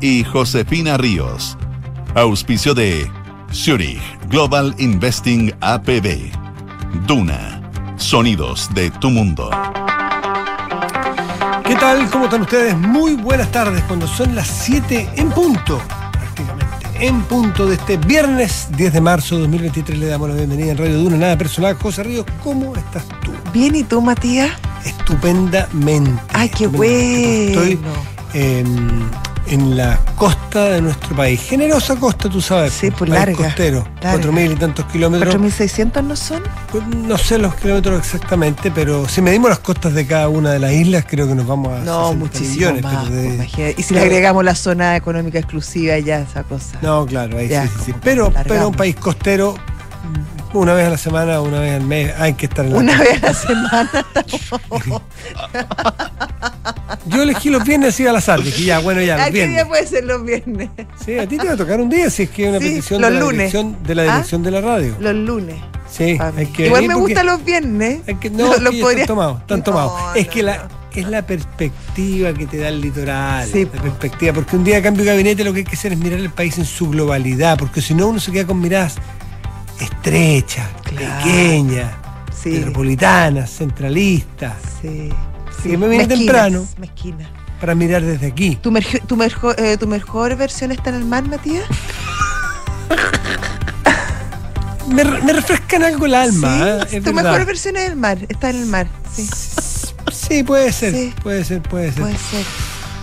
Y Josefina Ríos. Auspicio de Zurich Global Investing APB. Duna. Sonidos de tu mundo. ¿Qué tal? ¿Cómo están ustedes? Muy buenas tardes cuando son las 7 en punto, prácticamente, en punto de este viernes 10 de marzo de 2023. Le damos la bienvenida en Radio Duna, nada personal. José Ríos, ¿cómo estás tú? Bien, ¿y tú, Matías? Estupendamente. Ay, qué estupendamente. bueno. Estoy eh, en la costa de nuestro país. Generosa costa, tú sabes. Sí, pues, país larga, costero. Cuatro mil y tantos kilómetros. ¿4.600 no son? Pues, No sé los kilómetros exactamente, pero si medimos las costas de cada una de las islas, creo que nos vamos a No, 60 muchísimo millones. más. de- pues. Y si le agregamos la zona económica exclusiva ya esa cosa. No, claro, ahí Ya, sí, sí, sí. Pero, pero un país costero, una vez a la semana, una vez al mes, hay que estar en la Una vez a la semana. Yo elegí los viernes así al azar, dije ya, bueno, ya, ¿A los qué día puede ser los viernes? Sí, a ti te va a tocar un día si es que es una Sí, petición los de la, lunes. dirección, de la ¿Ah? dirección de la radio. Los lunes. Sí, Pa' hay mí. que Igual venir me porque- gustan los viernes. hay que- no, es que lo ya podría- están tomados, están No, tomados. es no, que la, no. es la perspectiva que te da el litoral. Sí, la po. perspectiva, porque un día de cambio de gabinete lo que hay que hacer es mirar el país en su globalidad, porque si no uno se queda con miradas Claro. pequeñas, Sí. metropolitanas, centralistas, Sí. Que me Mezquinas, temprano. Mezquina. para mirar desde aquí. ¿Tu, tu, merjo- eh, ¿Tu mejor versión está en el mar, Matías? Me, me refrescan algo el alma, sí. ¿eh? tu mejor versión es el mar. Está en el mar. Sí. Sí, puede ser, Sí. puede ser, puede ser. Puede ser.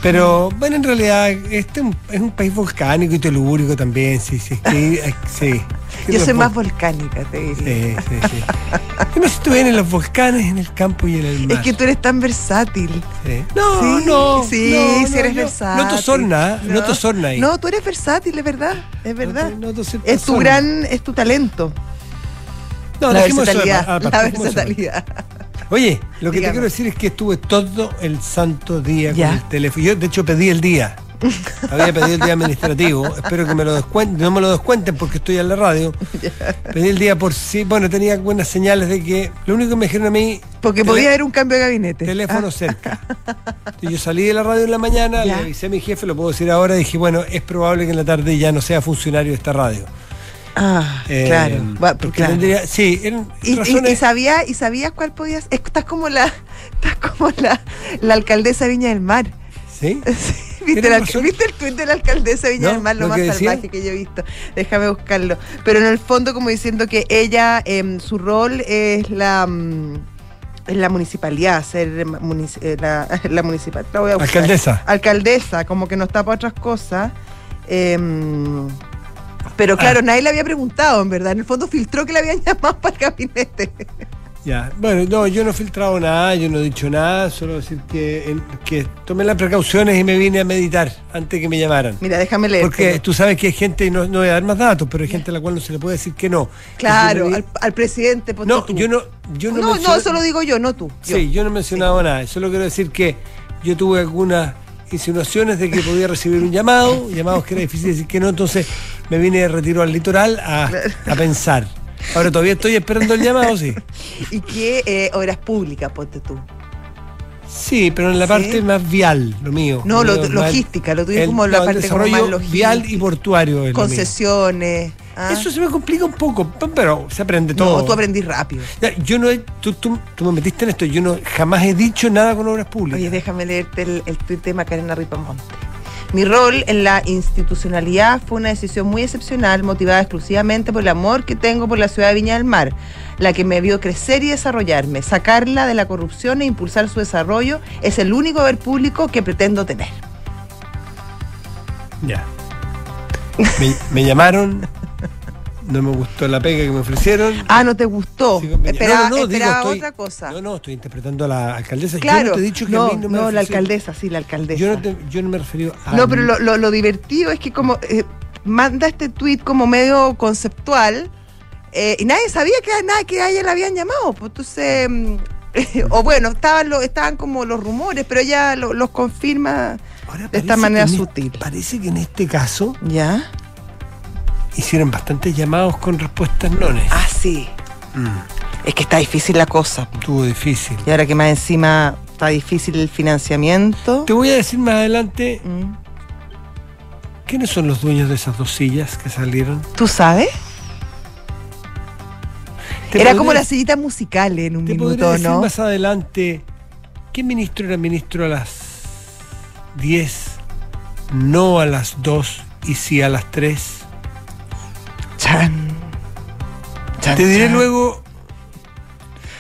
Pero bueno, en realidad este es un- país volcánico y telúrico también, sí, sí, que, eh, sí. Yo soy más vol- volcánica, te diría. Sí, sí, sí. Yo me siento bien en los volcanes, en el campo y en el mar. Es que tú eres tan versátil. Sí. No, Sí, no. sí, no, sí no, eres yo- versátil. No tosorna, no, no tosorna ahí. No, tú eres versátil, es verdad. Es verdad. No, no es tu gran, es tu talento. No, la eso versatilidad. aparte, la dejemos eso versatilidad. Oye, lo que Dígame. te quiero decir es que estuve todo el santo día Ya. con el teléfono. Yo, de hecho, pedí el día. Había pedido el día administrativo. Espero que me lo descuenten, no me lo descuenten porque estoy en la radio. Pedí el día por sí. Bueno, tenía buenas señales de que. Lo único que me dijeron a mí. Porque podía haber un cambio de gabinete. Teléfono Ah, cerca. Y yo salí de la radio en la mañana, Ya. le avisé a mi jefe, lo puedo decir ahora, dije, bueno, es probable que en la tarde ya no sea funcionario de esta radio. Ah, Eh, claro. Va, porque claro. tendría- sí, eran Y, y- razones- y sabía, y sabías cuál podías. Estás como la, estás como la, la alcaldesa de Viña del Mar. ¿Sí? Sí, ¿Viste, ¿Tienes la-? ¿Viste el tuit de la alcaldesa de Viña No, del Mar? Lo, lo más que salvaje que yo he visto. Déjame buscarlo. Pero en el fondo, como diciendo que ella, em, su rol es la. mm, es la municipalidad, ser munici- eh, la, la municipal. la voy a buscar. Alcaldesa. Alcaldesa, como que no está para otras cosas. Em, pero claro, Ah. nadie le había preguntado, en verdad. En el fondo filtró que le habían llamado para el gabinete. Ya, bueno, no, yo no he filtrado nada, yo no he dicho nada, solo decir que, que tomé las precauciones y me vine a meditar antes que me llamaran. Mira, déjame leer. Porque tú sabes que hay gente, y no, no voy a dar más datos, pero hay gente a la cual no se le puede decir que no. Claro, al, al presidente. no, tú. yo no, yo no, no, no, eso lo digo yo, no tú. yo. Sí, yo no he mencionado nada, solo quiero decir que yo tuve algunas insinuaciones de que podía recibir un llamado, llamados que era difícil decir que no, entonces me vine de retiro al litoral a, a pensar. Ahora todavía estoy esperando el llamado, sí. Y que eh, obras públicas, ponte tú. Sí, pero en la ¿Sí? parte más vial, lo mío. No, lo- logística, lo tuyo el- como la no, parte como más logística. vial y portuario. es. Concesiones. ah. Eso se me complica un poco, pero se aprende no, todo. tú aprendís rápido. Ya, Yo no he, tú, tú- tú me metiste en esto, yo no jamás he dicho nada con obras públicas. Oye, déjame leerte el, el tuit de Macarena Ripamonte. Mi rol en la institucionalidad fue una decisión muy excepcional, motivada exclusivamente por el amor que tengo por la ciudad de Viña del Mar, la que me vio crecer y desarrollarme. Sacarla de la corrupción e impulsar su desarrollo es el único deber público que pretendo tener. Ya. Me llamaron, no me gustó la pega que me ofrecieron. Ah, ¿no te gustó? En Viña. Esperaba, No, no, no, digo, esperaba estoy- otra cosa. No, no, estoy interpretando a la alcaldesa. yo claro, no te he dicho que no, a mí no me no, la alcaldesa, sí, la alcaldesa. Yo no, te- yo no me refiero a. No, pero lo, lo- lo divertido es que como eh, manda este tweet como medio conceptual eh, y nadie sabía que nada que a ella la habían llamado. Pues entonces, mm, o bueno, estaban, lo- estaban como los rumores, pero ella lo- los confirma Ahora de esta manera sutil. Parece que en este caso ¿Ya? Hicieron bastantes llamados con respuestas nones. Ah, sí. Es que está difícil la cosa. Estuvo difícil. Y ahora que más encima está difícil el financiamiento. Te voy a decir más adelante Mm. ¿Quiénes son los dueños de esas dos sillas que salieron? ¿Tú sabes? Era podría- como las sillitas musicales en un Te minuto, decir ¿no? más adelante, ¿qué ministro era ministro a las 10? No a las 2 y sí a las 3. Chan. Chan, Te diré chan. luego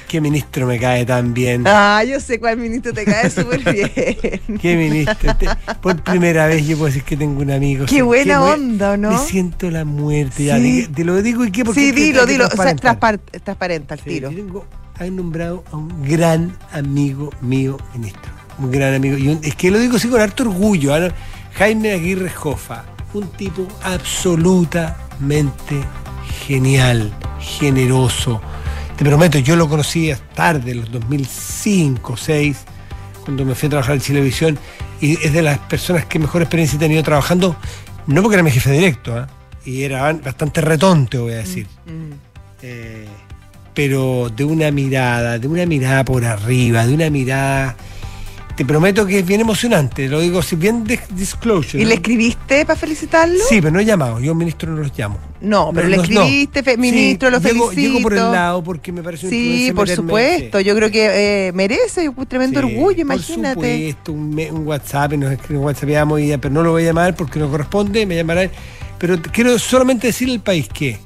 qué ministro me cae tan bien. Ah, yo sé cuál ministro te cae súper bien. Qué ministro. Te- por primera vez yo puedo decir que tengo un amigo. Qué buena bue- onda, ¿o no? Me siento la muerte. Ya, Sí. te lo digo y qué porque Sí, dilo, dilo. O sea, transparentar. transpar- transparente al Sí, tiro. yo tengo, han nombrado a un gran amigo mío ministro. Un gran amigo. Y un- es que lo digo así con harto orgullo. ¿ah? Jaime Aguirre Jofa. Un tipo absolutamente genial, generoso. Te prometo, yo lo conocí tarde, en los 2005, 2006, cuando me fui a trabajar en Chilevisión. Y es de las personas que mejor experiencia he tenido trabajando, no porque era mi jefe directo, ¿ah? y era bastante retonte, voy a decir Mm. eh, pero de una mirada, de una mirada por arriba, de una mirada. Te prometo que es bien emocionante, lo digo, si bien dis- disclosure. ¿Y le escribiste para felicitarlo? Sí, pero no he llamado, yo ministro no los llamo. No, pero le escribiste, fe- Sí, ministro, lo llego, felicito. llego por el lado porque me parece una Sí, por supuesto. sí. Yo creo que eh, merece un tremendo Sí, orgullo, imagínate. Por supuesto, un, un WhatsApp, nos escriben WhatsApp, y ya, pero no lo voy a llamar porque no corresponde, me llamará. él. Pero quiero solamente decirle al país que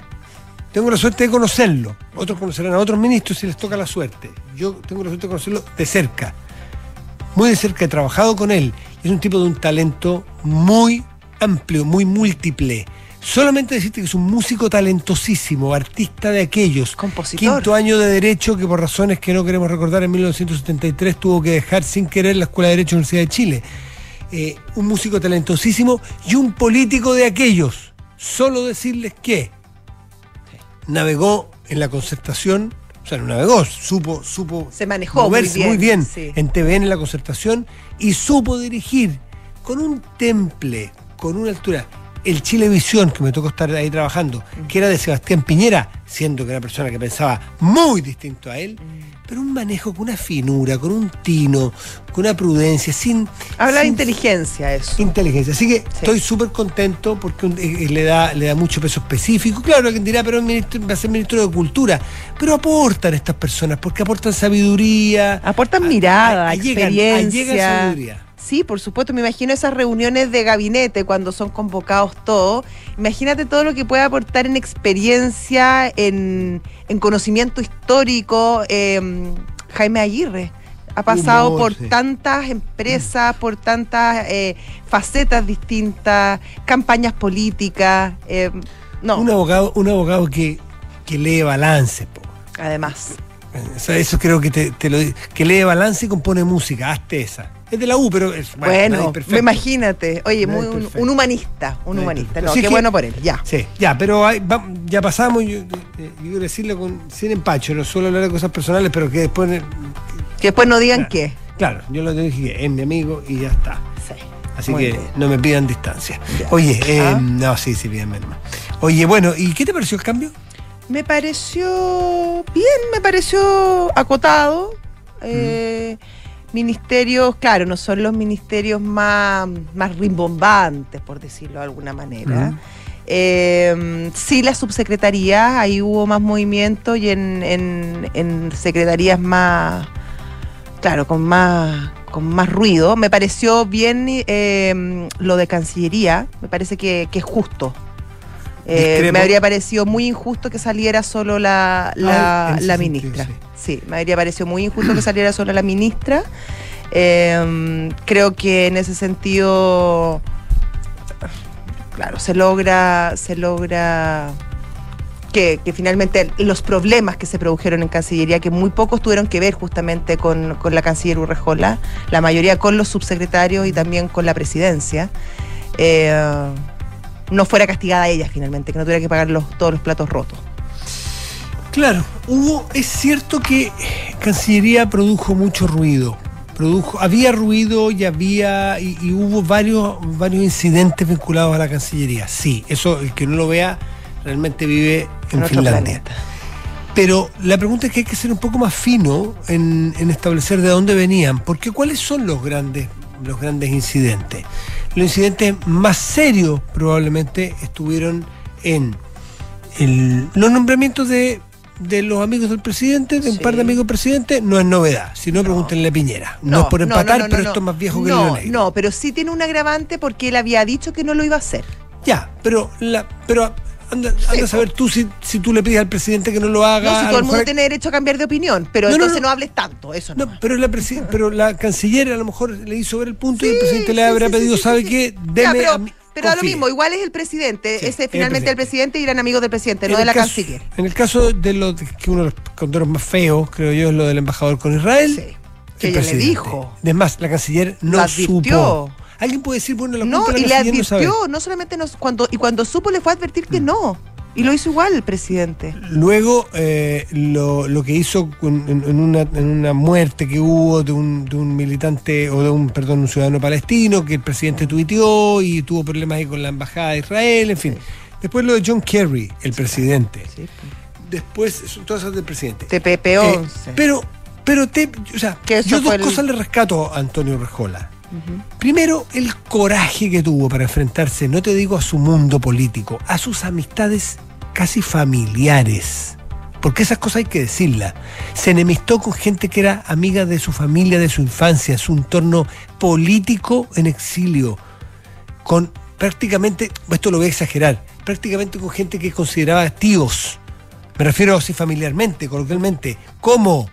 tengo la suerte de conocerlo. Otros conocerán a otros ministros si les toca la suerte. Yo tengo la suerte de conocerlo de cerca. Muy de cerca, he trabajado con él. Es un tipo de un talento muy amplio, muy múltiple. Solamente decirte que es un músico talentosísimo, artista de aquellos. Compositor. Quinto año de Derecho que por razones que no queremos recordar en 1973 tuvo que dejar sin querer la Escuela de Derecho de la Universidad de Chile. Eh, un músico talentosísimo y un político de aquellos. Solo decirles que navegó en la concertación, o sea, no navegó, supo, supo Se manejó muy moverse muy bien, bien, sí. en TVN en la concertación y supo dirigir con un temple, con una altura. El Chilevisión, que me tocó estar ahí trabajando, Mm. que era de Sebastián Piñera, siendo que era una persona que pensaba muy distinto a él, Mm. Pero un manejo con una finura, con un tino, con una prudencia, sin. Habla de inteligencia eso. Inteligencia. Así que estoy súper contento porque eh, eh, le, da, le da mucho peso específico. Claro, alguien dirá, pero ministro- va a ser ministro de Cultura. Pero aportan estas personas porque aportan sabiduría. Aportan a- mirada, a- allegan- experiencia. allegan sabiduría. Sí, por supuesto, me imagino esas reuniones de gabinete cuando son convocados todos. Imagínate todo lo que puede aportar en experiencia, en, en conocimiento histórico. eh, Jaime Aguirre ha pasado Humor, por sí. tantas empresas, por tantas eh, facetas distintas, campañas políticas. eh, no, Un abogado, un abogado que, que lee balance. po. además. O sea, eso creo que te, te lo que lee balance y compone música. Hazte esa. Es de la U, pero es Bueno, me imagínate. Oye, muy, un, humanista, un Nadie humanista. No, Así qué que- bueno por él, ya. Sí, ya, pero hay- va- ya pasamos. Yo, eh, yo quiero decirlo con, sin empacho, no suelo hablar de cosas personales, pero que después. eh, Que después no digan Claro. qué. Claro, yo lo dije que es mi amigo y ya está. Sí. Así Muy que bien. no me pidan distancia. Ya. Oye, eh, Ah. no, sí, sí, pídanme nomás. Oye, bueno, ¿y qué te pareció el cambio? Me pareció bien, me pareció acotado. Eh, Ministerios, claro, no son los ministerios más, más rimbombantes, por decirlo de alguna manera. Eh, sí, las subsecretarías, ahí hubo más movimiento y en, en- en secretarías más, claro, con más, con más ruido. Me pareció bien eh, lo de Cancillería, me parece que, que es justo. Eh, me habría parecido muy injusto que saliera solo la, la, Ah, sentido, ministra. sí. Sí, me habría parecido muy injusto que saliera solo la ministra. Eh, creo que en ese sentido, claro, se logra, se logra que, que finalmente los problemas que se produjeron en Cancillería, que muy pocos tuvieron que ver justamente con, con la canciller Urrejola, la mayoría con los subsecretarios y también con la presidencia, eh, no fuera castigada ella finalmente, que no tuviera que pagar los, todos los platos rotos. Claro, hubo, es cierto que Cancillería produjo mucho ruido. Produjo, había ruido y había y, y hubo varios, varios incidentes vinculados a la Cancillería. Sí, eso el que no lo vea realmente vive en, En Finlandia. Pero la pregunta es que hay que ser un poco más fino en, en establecer de dónde venían, porque cuáles son los grandes, los grandes incidentes. Los incidentes más serios probablemente estuvieron en el- los nombramientos de, de los amigos del presidente, de un Sí. par de amigos del presidente, no es novedad. Si no, pregúntenle a Piñera. No, es por empatar, pero esto es más viejo que el negro. No, pero sí tiene un agravante porque él había dicho que no lo iba a hacer. Ya, pero la, pero anda, anda a saber tú si, si tú le pides al presidente que no lo haga. No, si todo el mundo tiene derecho a cambiar de opinión, pero No, entonces no, no. hables tanto, eso no. Pero la, pero la canciller a lo mejor le hizo ver el punto y el presidente le habrá pedido, ¿sabe qué? Deme Ya, pero, pero da lo confíe". mismo, igual es el presidente, Sí, ese el finalmente el presidente. presidente y eran amigos del presidente, no de el la caso- canciller. En el caso de lo de- que uno de los condoros más feos, creo yo, es lo del embajador con Israel. Sí, el que ella le presidente. dijo. Es más, la canciller no advirtió. supo. Alguien puede decir, bueno, la No, y le advirtió, no solamente nos, cuando, y cuando supo le fue a advertir que no. Y lo hizo igual el presidente. Luego, eh, lo, lo que hizo en, en una, en una muerte que hubo de un, de un militante, o de un, perdón, un ciudadano palestino, que el presidente tuiteó y tuvo problemas ahí con la embajada de Israel, en fin. Después lo de John Kerry, el presidente. Sí. Después, son todas esas del presidente. TPP Eh, 11. pero, pero te, o sea, yo dos el- cosas le rescato a Antonio Rejola. Primero, el coraje que tuvo para enfrentarse, no te digo a su mundo político, a sus amistades casi familiares. Porque esas cosas hay que decirlas. Se enemistó con gente que era amiga de su familia, de su infancia, su entorno político en exilio. Con prácticamente, esto lo voy a exagerar, prácticamente con gente que consideraba tíos. Me refiero así familiarmente, coloquialmente, como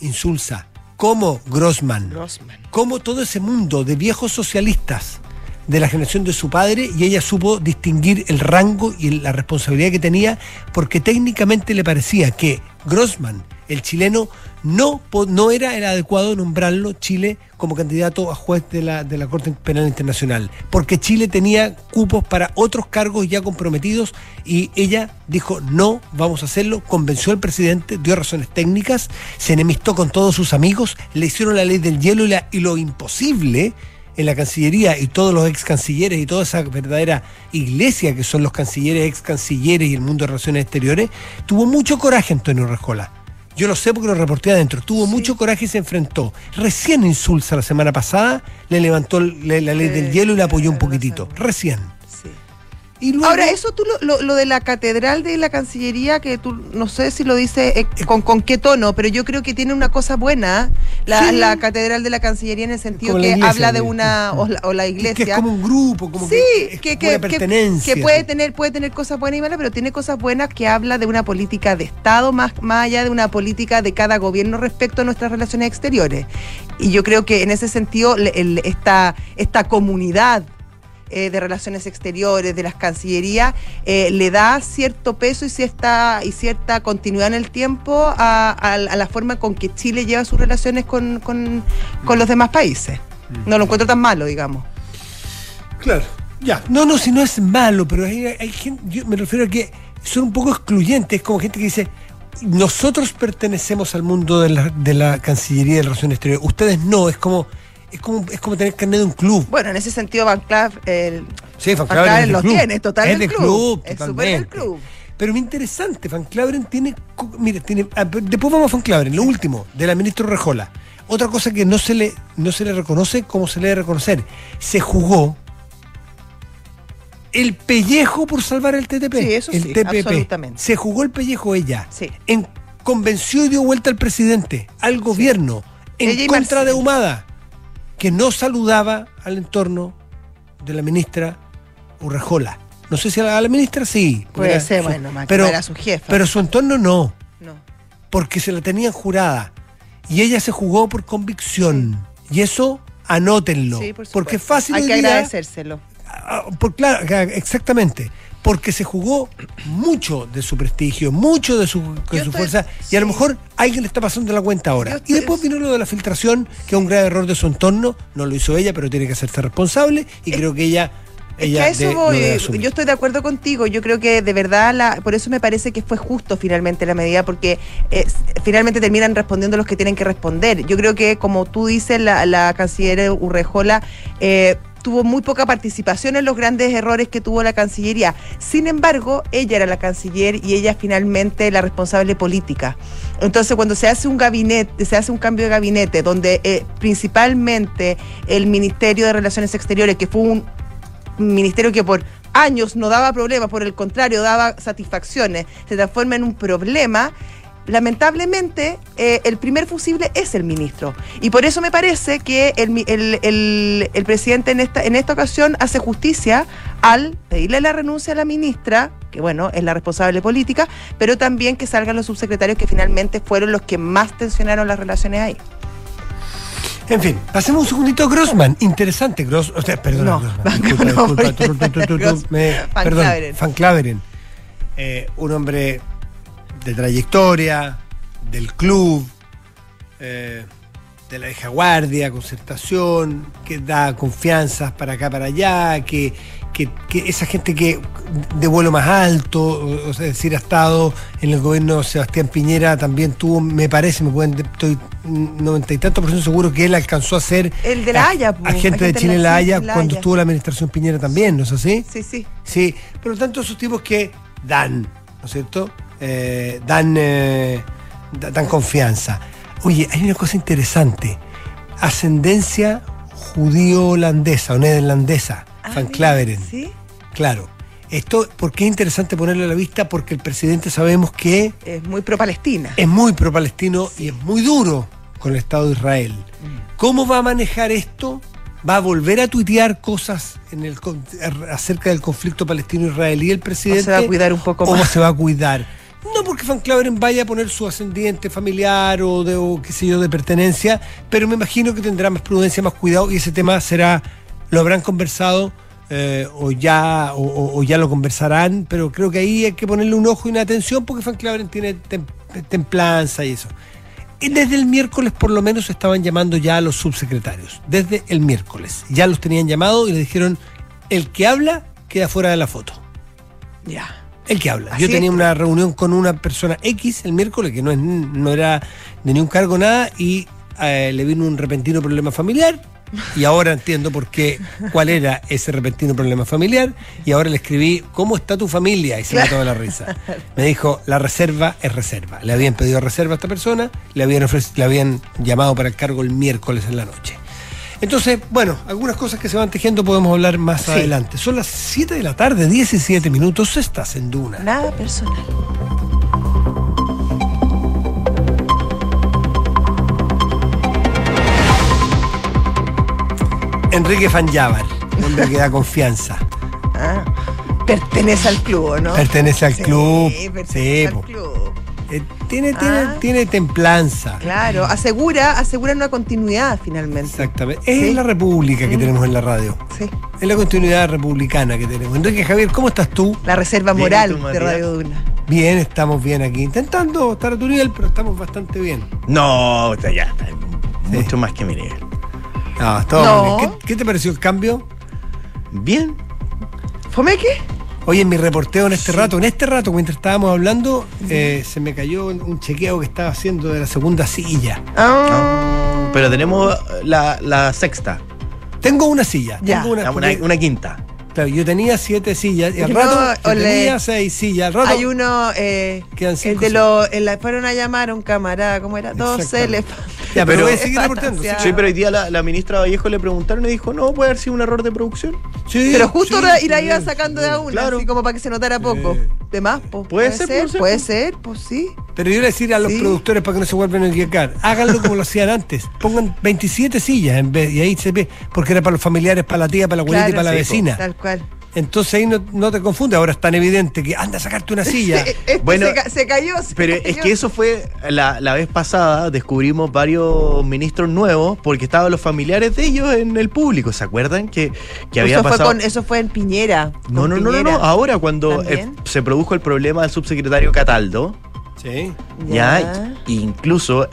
Insulza, como Grossman Grossman. como todo ese mundo de viejos socialistas de la generación de su padre y ella supo distinguir el rango y la responsabilidad que tenía porque técnicamente le parecía que Grossman, el chileno, no, no era el adecuado nombrarlo Chile como candidato a juez de la, de la Corte Penal Internacional, porque Chile tenía cupos para otros cargos ya comprometidos y ella dijo no, vamos a hacerlo, convenció al presidente, dio razones técnicas, se enemistó con todos sus amigos, le hicieron la ley del hielo y lo imposible en la Cancillería y todos los ex cancilleres y toda esa verdadera iglesia que son los cancilleres, ex cancilleres y el mundo de relaciones exteriores, tuvo mucho coraje Antonio Rejola. Yo lo sé porque lo reporté adentro. Tuvo mucho coraje y se enfrentó. Recién Insulza la semana pasada le levantó le- la ley del hielo y la apoyó un poquitito. Recién. Sí. Y luego, Ahora, eso tú, lo, lo- lo de la catedral de la Cancillería, que tú no sé si lo dice eh, con, con qué tono, pero yo creo que tiene una cosa buena, la, Sí. la catedral de la Cancillería, en el sentido que iglesia, habla de una, o la, o la que iglesia. es como un grupo, como Sí, que, es que, una pertenencia. que puede tener, puede tener cosas buenas y malas, pero tiene cosas buenas que habla de una política de Estado más, más allá de una política de cada gobierno respecto a nuestras relaciones exteriores. Y yo creo que en ese sentido el- esta, esta comunidad eh, de relaciones exteriores, de las cancillerías, eh, le da cierto peso y cierta, y cierta continuidad en el tiempo a, a- a la forma con que Chile lleva sus relaciones con, con- con los demás países. No lo encuentro tan malo, digamos. Claro. Ya. No, no, si no es malo, pero hay, hay gente, yo me refiero a que son un poco excluyentes, como gente que dice, nosotros pertenecemos al mundo de la, de la Cancillería de Relaciones Exteriores, ustedes no, es como, es como, es como tener carnet de un club. Bueno, en ese sentido, Van Clav, el, Sí, Van Van es club. tiene, es total Es del club. club, Es súper del club. Pero muy interesante, Van Claveren tiene, mire, tiene, ah, después vamos a Van Claveren, lo último, de la ministra Rejola. Otra cosa que no se le, no se le reconoce como se le debe reconocer, se jugó el pellejo por salvar el TTP. Sí, eso el sí, TPP. absolutamente. Se jugó el pellejo ella. Sí. En, convenció y dio vuelta al presidente, al gobierno, en Ella contra de. Humada, que no saludaba al entorno de la ministra Urrejola. No sé si a la, a la ministra sí. Puede era ser, su- bueno, más que pero, era su jefa. pero su entorno no, No. porque se la tenían jurada. Y ella se jugó por convicción. Y eso anótenlo. Sí, por supuesto. porque es fácil Hay que día- agradecérselo. Ah, por, claro, exactamente. Porque se jugó mucho de su prestigio, mucho de su, de su estoy- fuerza, y a lo mejor alguien le está pasando la cuenta ahora. Yo Y después vino lo de la filtración, que es un grave error de su entorno, no lo hizo ella, pero tiene que hacerse responsable, y creo que ella, Es ella que a eso de- voy. Yo estoy de acuerdo contigo. Yo creo que de verdad, la, por eso me parece que fue justo finalmente la medida, porque eh, finalmente terminan respondiendo los que tienen que responder. Yo creo que, como tú dices, la, la canciller Urrejola eh, tuvo muy poca participación en los grandes errores que tuvo la Cancillería. Sin embargo, ella era la canciller y ella finalmente la responsable política. Entonces, cuando se hace un gabinete, se hace un cambio de gabinete, donde eh, principalmente el Ministerio de Relaciones Exteriores, que fue un ministerio que por años no daba problemas, por el contrario, daba satisfacciones, se transforma en un problema, lamentablemente eh, el primer fusible es el ministro. Y por eso me parece que el, el- el- el presidente en esta, en esta ocasión hace justicia al pedirle la renuncia a la ministra, que bueno, es la responsable política, pero también que salgan los subsecretarios que finalmente fueron los que más tensionaron las relaciones ahí. En fin, pasemos un segundito a Grossman. Interesante, Gross. O sea, perdón, No, Grossman. Disculpa, no. Van Claveren. Eh, un hombre de trayectoria, del club, eh, de la vieja guardia, concertación, que da confianzas para acá, para allá, que, que, que esa gente que de vuelo más alto, o, o sea, es decir, ha estado en el gobierno Sebastián Piñera, también tuvo, me parece, me pueden, estoy noventa y tantos por ciento seguro que él alcanzó a ser El de La Haya, po, agente de Chile en La Haya La cuando Haya. estuvo la administración Piñera también, ¿no es así? Sí, sí. Sí, por lo tanto, esos tipos que dan, ¿no es cierto? Eh, dan, eh, da- dan confianza. Oye, hay una cosa interesante. Ascendencia judío-holandesa o neerlandesa, Ah, Van Claveren. Sí, Claro. Esto, ¿por qué es interesante ponerlo a la vista? Porque el presidente sabemos que es muy pro-Palestina. es muy pro-palestino y es muy duro con el Estado de Israel. ¿Cómo va a manejar esto? ¿Va a volver a tuitear cosas en el, con- acerca del conflicto palestino-israelí el presidente? ¿O se va a cuidar un poco ¿O más? se va a cuidar? No porque Van Claveren vaya a poner su ascendiente familiar o de qué sé yo de pertenencia, pero me imagino que tendrá más prudencia, más cuidado y ese tema será, lo habrán conversado eh, o ya o, ya lo conversarán, pero creo que ahí hay que ponerle un ojo y una atención porque Van Claveren tiene tem- templanza y eso. Y desde el miércoles por lo menos estaban llamando ya a los subsecretarios. Desde el miércoles. Ya los tenían llamado y le dijeron, el que habla queda fuera de la foto. Ya. El que habla. Así Yo tenía es. una reunión con una persona X el miércoles, que no, es, no era de ni un cargo nada, y eh, le vino un repentino problema familiar. Y ahora entiendo por qué, cuál era ese repentino problema familiar. Y ahora le escribí, ¿cómo está tu familia? Y se me toda la risa. Me dijo, la reserva es reserva. Le habían pedido reserva a esta persona, le habían, le habían llamado para el cargo el miércoles en la noche. Entonces, bueno, algunas cosas que se van tejiendo podemos hablar más Sí. adelante. Son las 7 de la tarde, 17 minutos, estás en Duna. Nada personal. Enrique Fanjávar, hombre que da confianza. Ah, pertenece al club, ¿o ¿no? Pertenece al Sí, club. pertenece Sí, al club. Eh, tiene, tiene, Ah. tiene templanza. Claro, asegura, asegura una continuidad finalmente. Exactamente. Es Sí. la república que Mm. tenemos en la radio. Sí. Es la continuidad republicana que tenemos. Enrique Javier, ¿cómo estás tú? La reserva Bien, ¿y moral de? Radio Duna. Bien, estamos bien aquí. Intentando estar a tu nivel, pero estamos bastante bien. No, está ya está mucho más que mi nivel. No, todo No. bien. ¿Qué, qué te pareció el cambio? Bien. ¿Fome qué? Oye, en mi reporteo en este rato, en este rato, mientras estábamos hablando, eh, se me cayó un chequeo que estaba haciendo de la segunda silla. Ah, Pero tenemos la, la sexta, Tengo una silla. Ya. Tengo una, una, quinta. Claro, yo tenía siete sillas y al No, rato yo tenía seis sillas. Al rato, Hay uno, eh, Quedan el cinco de sillas. los, el- fueron a llamar a un camarada, ¿cómo era? Dos elefantes. Ya, pero, pero- voy a seguir reportando. Ya. Sí, pero hoy día la, la ministra Vallejo le preguntaron y dijo, no, puede haber sido un error de producción. Sí, Pero justo sí, la- y la iba sacando sí. de a una, Claro. así como para que se notara poco. Sí. De más, po. Puede ser, puede ser, puede pues. ser, pues sí. Pero yo le decir a los Sí. productores para que no se vuelvan a equivocar, háganlo como lo hacían antes. Pongan 27 sillas en vez y ahí se ve, porque era para los familiares, para la tía, para la abuelita y para la vecina. Tal cual. Entonces ahí no, no te confunde. Ahora es tan evidente que anda a sacarte una silla. Este Bueno, se, ca- se cayó. se Pero es que eso fue la, la vez pasada, descubrimos varios ministros nuevos porque estaban los familiares de ellos en el público. ¿Se acuerdan que, que había eso, fue pasado? con, eso fue en Piñera. No, no, no, no, Piñera. no. Ahora cuando eh, se produjo el problema del subsecretario Cataldo, Sí. ya, incluso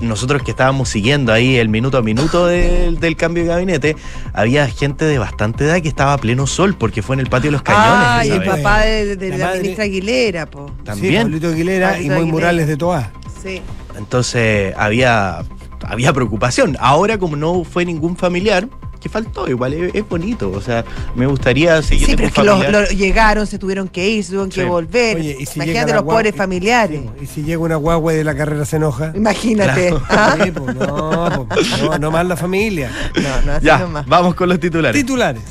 nosotros que estábamos siguiendo ahí el minuto a minuto del, del cambio de gabinete, había gente de bastante edad que estaba a pleno sol porque fue en el patio de los cañones. Ah, y el papá de, de La ministra Aguilera, po. Sí, También. Pablito Aguilera Pablito y muy Aguilera. Morales de Toa. Sí. Entonces había, había preocupación. Ahora, como no fue ningún familiar, que faltó, igual es, es bonito. O sea, me gustaría seguir Sí, pero es que lo, familiar. lo- llegaron, se tuvieron que ir, se tuvieron que volver. Oye, y si llega Imagínate los pobres y- familiares. Y si llega una guagua y de la carrera se enoja. Imagínate. ¿ah? Sí, pues, no, pues, no, no más la familia. No, no, así Ya, nomás. vamos con los titulares. Titulares.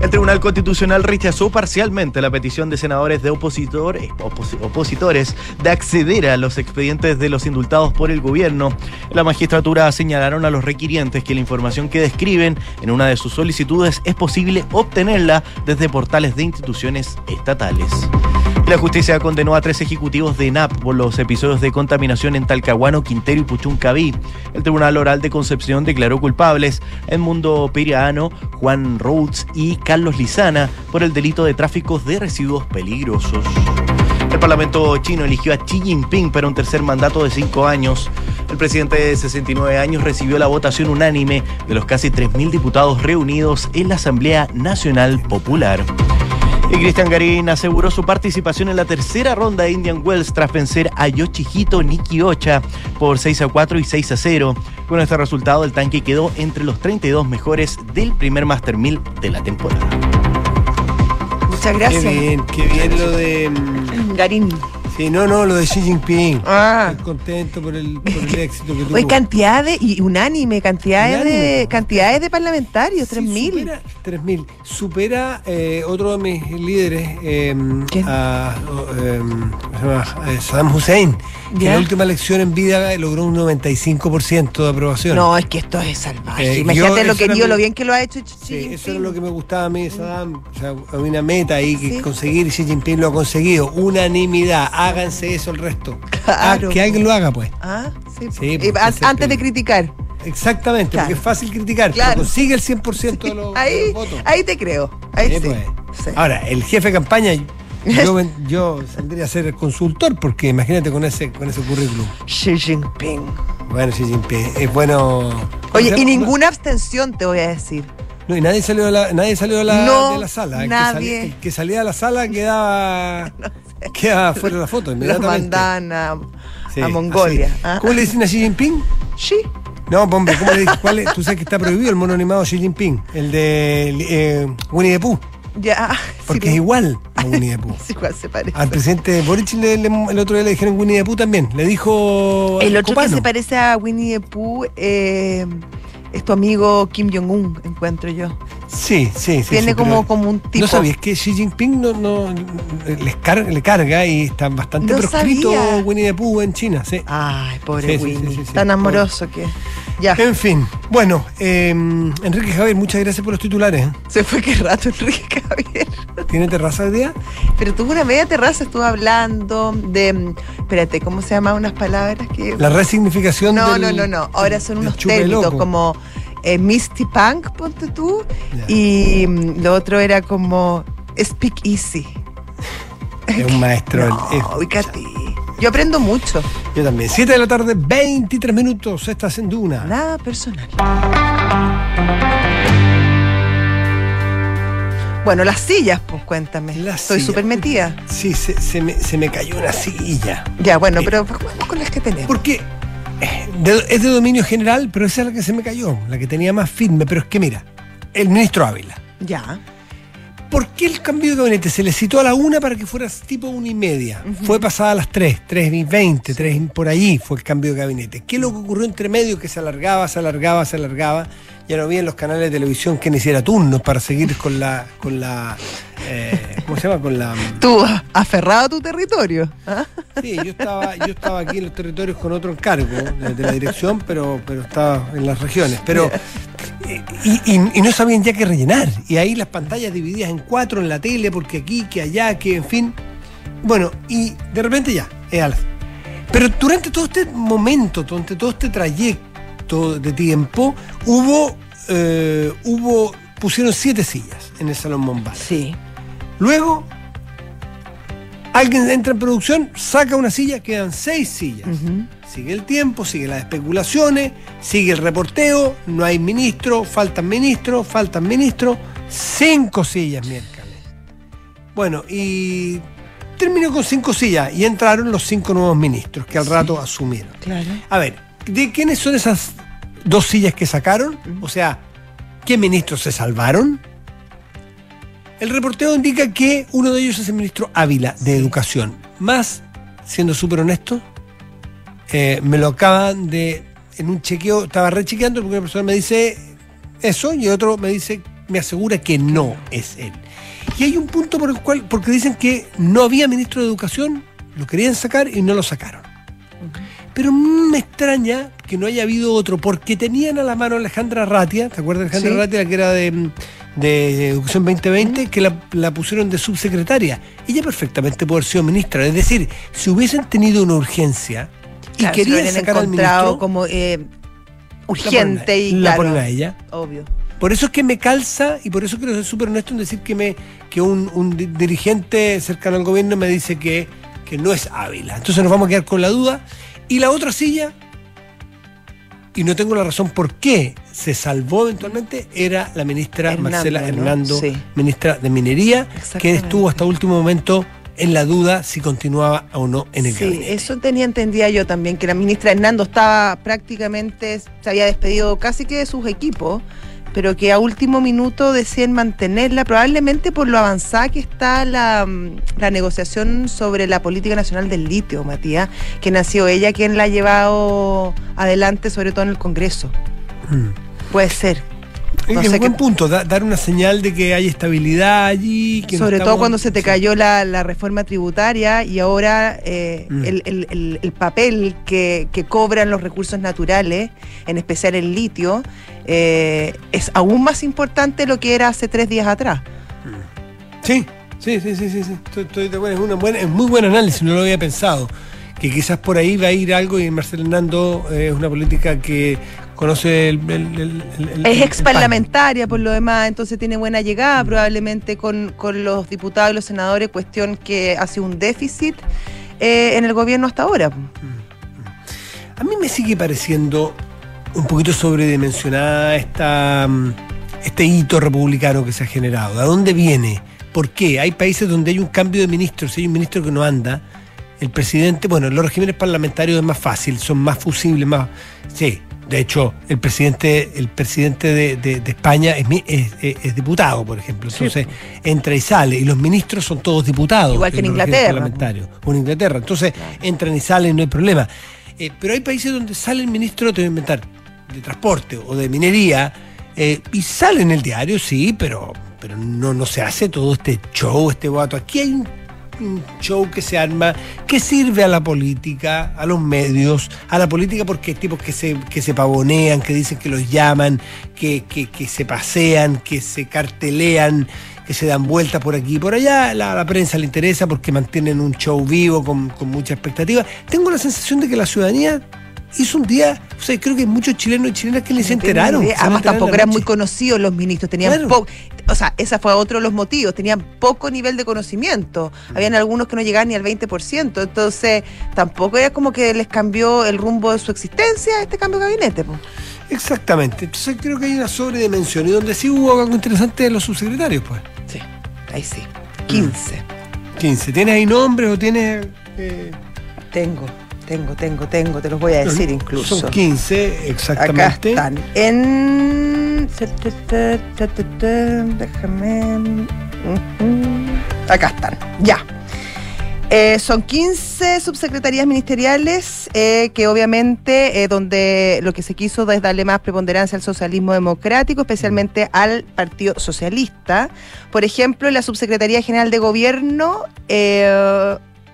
El Tribunal Constitucional rechazó parcialmente la petición de senadores de opositores, opos- opositores de acceder a los expedientes de los indultados por el gobierno. La magistratura señalaron a los requirientes que la información que describen en una de sus solicitudes es posible obtenerla desde portales de instituciones estatales. La justicia condenó a tres ejecutivos de ENAP por los episodios de contaminación en Talcahuano, Quintero y Puchuncaví. El Tribunal Oral de Concepción declaró culpables a Edmundo Periano, Juan Rhodes y Carlos Lizana por el delito de tráfico de residuos peligrosos. El Parlamento chino eligió a Xi Jinping para un tercer mandato de cinco años. El presidente de 69 años recibió la votación unánime de los casi 3.000 diputados reunidos en la Asamblea Nacional Popular. Y Cristian Garín aseguró su participación en la tercera ronda de Indian Wells tras vencer a Yoshihito Nikiocha por 6 a 4 y 6 a 0. Con este resultado, el tanque quedó entre los 32 mejores del primer Master 1000 de la temporada. Muchas Qué gracias. bien, qué bien lo de. mm, Garín. Sí, no, no, lo de Xi Jinping. Ah. Estoy contento por el, por el éxito que tuvo. Hoy cantidades, y unánime, cantidades Unánime, de cantidades de parlamentarios, Sí, 3.000. supera 3.000. Supera eh, otro de mis líderes, eh, a, eh, ¿cómo se llama? Eh, Saddam Hussein, que en la última elección en vida logró un 95% de aprobación. No, es que esto es salvaje. Eh, Imagínate yo- lo eso querido, lo bien que lo ha hecho Xi Sí, eso Jinping. era lo que me gustaba a mí de Saddam. O sea, una meta ahí que Sí. conseguir y Xi Jinping lo ha conseguido. Unanimidad. Háganse eso el resto. Ah, que alguien lo haga, pues. Ah, sí. Sí, pues, antes de el- criticar. Exactamente, Claro. porque es fácil criticar. Claro. Pero consigue el 100% de los, de ahí, los votos. ahí te creo. Ahí Sí, sí. pues. Sí. Ahora, el jefe de campaña, yo, yo saldría a ser consultor, porque imagínate con ese, con ese currículum. Xi Jinping. Bueno, Xi Jinping, es bueno. ¿cómo Oye, y ninguna abstención te voy a decir. No, y nadie salió de la, nadie salió de la, No, de la sala. El que, nadie. salía, el que salía de la sala quedaba, quedaba fuera de la foto. Los inmediatamente. mandan a, Sí, a Mongolia. ¿ah? ¿Cómo le dicen a Xi Jinping? Xi. No, hombre, ¿cómo le dicen? ¿Cuál es? Tú sabes que está prohibido el mono animado Xi Jinping, el de eh, Winnie the Pooh, Ya. porque sí, es igual a Winnie the Pooh. sí, igual se parece. Al presidente Boric le- le- el otro día le dijeron Winnie the Pooh también. Le dijo. El otro Copano. que se parece a Winnie the Pooh eh, es tu amigo Kim Jong-un, encuentro yo. Sí, sí, sí. Tiene sí, como, como un tipo. No sabías que Xi Jinping no, no, les car- le carga y está bastante No proscrito sabía. Winnie the Pooh en China, sí. Ay, pobre Sí, Winnie. sí. Tan amoroso que. Ya. En fin, bueno, eh, Enrique Javier, muchas gracias por los titulares. ¿eh? Se fue qué rato Enrique Javier. ¿Tiene terraza hoy día? Pero tuvo una media terraza, estuvo hablando de. mm, Espérate, ¿cómo se llaman unas palabras que.? La resignificación No, del- no, no, no. Ahora son unos términos como eh, Misty Punk, ponte tú. Y mm, lo otro era como Speak Easy. Es un maestro. No, es- ubícate. Yo aprendo mucho. Yo también. 7 de la tarde, 23 minutos. Estás en Duna. Nada personal. Bueno, las sillas, pues cuéntame. Estoy súper metida. Sí, se, se me, se me cayó una silla. Ya, bueno, Eh, pero vamos con las que tenemos. Porque eh, de- es de dominio general, pero esa es la que se me cayó, la que tenía más firme. Pero es que mira, el ministro Ávila. Ya. ¿Por qué el cambio de gabinete? Se le citó a la una para que fuera tipo una y media. Fue pasada a las tres, tres y veinte, tres y por ahí fue el cambio de gabinete. ¿Qué es lo que ocurrió entre medio? Que se alargaba, se alargaba, se alargaba. Ya no había en los canales de televisión que hiciera turnos para seguir con la, con la, eh, ¿cómo se llama? Con la, Tú, aferrado a tu territorio. ¿ah? sí, yo estaba, yo estaba aquí en los territorios con otro encargo de, de la dirección, pero, pero estaba en las regiones. Pero y, y- y no sabían ya qué rellenar. Y ahí las pantallas divididas en cuatro en la tele, porque aquí, que allá, que en fin. Bueno, y de repente ya, es Pero durante todo este momento, durante todo este trayecto de tiempo, hubo, eh, hubo, pusieron siete sillas en el Salón Bombay. Sí. Luego, alguien entra en producción, saca una silla, quedan seis sillas. Sigue el tiempo, sigue las especulaciones, sigue el reporteo, no hay ministro, faltan ministros, faltan ministros, cinco sillas miércoles. Bueno, y terminó con cinco sillas y entraron los cinco nuevos ministros que al rato asumieron. Claro. A ver, ¿de quiénes son esas dos sillas que sacaron? O sea, ¿Qué ministros se salvaron? El reporteo indica que uno de ellos es el ministro Ávila de Educación. Más, siendo súper honesto, eh, me lo acaban de, en un chequeo, estaba rechequeando porque una persona me dice eso y otro me dice, me asegura que no es él. Y hay un punto por el cual, porque dicen que no había ministro de Educación, lo querían sacar y no lo sacaron. Pero me extraña que no haya habido otro, porque tenían a la mano Alejandra Ratia, ¿te acuerdas de Alejandra Sí. Ratia, la que era de, de Educación 2020, que la, la pusieron de subsecretaria? Ella perfectamente puede haber sido ministra. Es decir, si hubiesen tenido una urgencia y Claro, querían sacar al ministro, como eh, la ponen, urgente y la claro, ponen a ella. obvio. Por eso es que me calza y por eso quiero ser súper honesto en decir que, me, que un, un di- dirigente cercano al gobierno me dice que, que no es Ávila. Entonces nos vamos a quedar con la duda. Y la otra silla, y no tengo la razón por qué se salvó eventualmente, era la ministra Hernando, Marcela ¿no? Hernando, Sí. ministra de Minería, que estuvo hasta último momento en la duda si continuaba o no en el Sí, gabinete. eso tenía entendía yo también, que la ministra Hernando estaba prácticamente, se había despedido casi que de sus equipos, pero que a último minuto decían mantenerla, probablemente por lo avanzada que está la, mm, la negociación sobre la política nacional del litio, Matías, que nació ella quien la ha llevado adelante, sobre todo en el Congreso. Mm. Puede ser. No es buen punto, da- dar una señal de que hay estabilidad allí. Que no Sobre todo cuando se te cayó la, la reforma tributaria y ahora eh, Mm. el, el- el- el papel que, que cobran los recursos naturales, en especial el litio, eh, es aún más importante lo que era hace tres días atrás. Sí, sí, sí, sí, sí, sí. Estoy, estoy de acuerdo. Es, una buena, es muy buen análisis, no lo había pensado. Que quizás por ahí va a ir algo y Marcelo Hernando eh, es una política que conoce el. el- el- Es el ex parlamentaria por lo demás, entonces tiene buena llegada probablemente con, con los diputados y los senadores, cuestión que hace un déficit eh, en el gobierno hasta ahora. A mí me sigue pareciendo un poquito sobredimensionada esta, mm, este hito republicano que se ha generado. ¿De dónde viene? ¿Por qué? Hay países donde hay un cambio de ministro, si hay un ministro que no anda, el presidente, bueno, en los regímenes parlamentarios es más fácil, son más fusibles, más. Sí. De hecho, el presidente, el presidente de, de- de España es, diputado, por ejemplo. Entonces, entra y sale. Y los ministros son todos diputados. Igual que en Inglaterra. parlamentarios o en Inglaterra. Entonces, entran y salen, no hay problema. Eh, pero hay países donde sale el ministro, te voy a inventar, de transporte o de minería, eh, y sale en el diario, sí, pero, pero no, no se hace todo este show, este voto. Aquí hay un, un show que se arma, que sirve a la política, a los medios, a la política porque tipos que se, que se pavonean, que dicen que los llaman, que, que, que se pasean, que se cartelean, que se dan vueltas por aquí y por allá. La, la prensa le interesa porque mantienen un show vivo con, con mucha expectativa. Tengo la sensación de que la ciudadanía hizo un día, o sea, creo que muchos chilenos y chilenas que No tienen enteraron. se Además, tampoco eran muy conocidos los ministros, tenían Claro. poco. O sea, ese fue otro de los motivos, tenían poco nivel de conocimiento. Habían algunos que no llegaban ni al 20%. Entonces, tampoco era como que les cambió el rumbo de su existencia este cambio de gabinete. po. Exactamente. Entonces creo que hay una sobredimensión y donde sí hubo algo interesante de los subsecretarios, pues. Sí, ahí sí. 15. 15. ¿Tienes ahí nombres o tienes...? eh, Tengo, tengo, tengo, tengo, te los voy a decir incluso. Son 15, Acá exactamente. están. En. Déjame. Acá están. Ya. Eh, son 15 subsecretarías ministeriales eh, que obviamente eh, donde lo que se quiso es darle más preponderancia al socialismo democrático, especialmente al Partido Socialista. Por ejemplo, la Subsecretaría General de Gobierno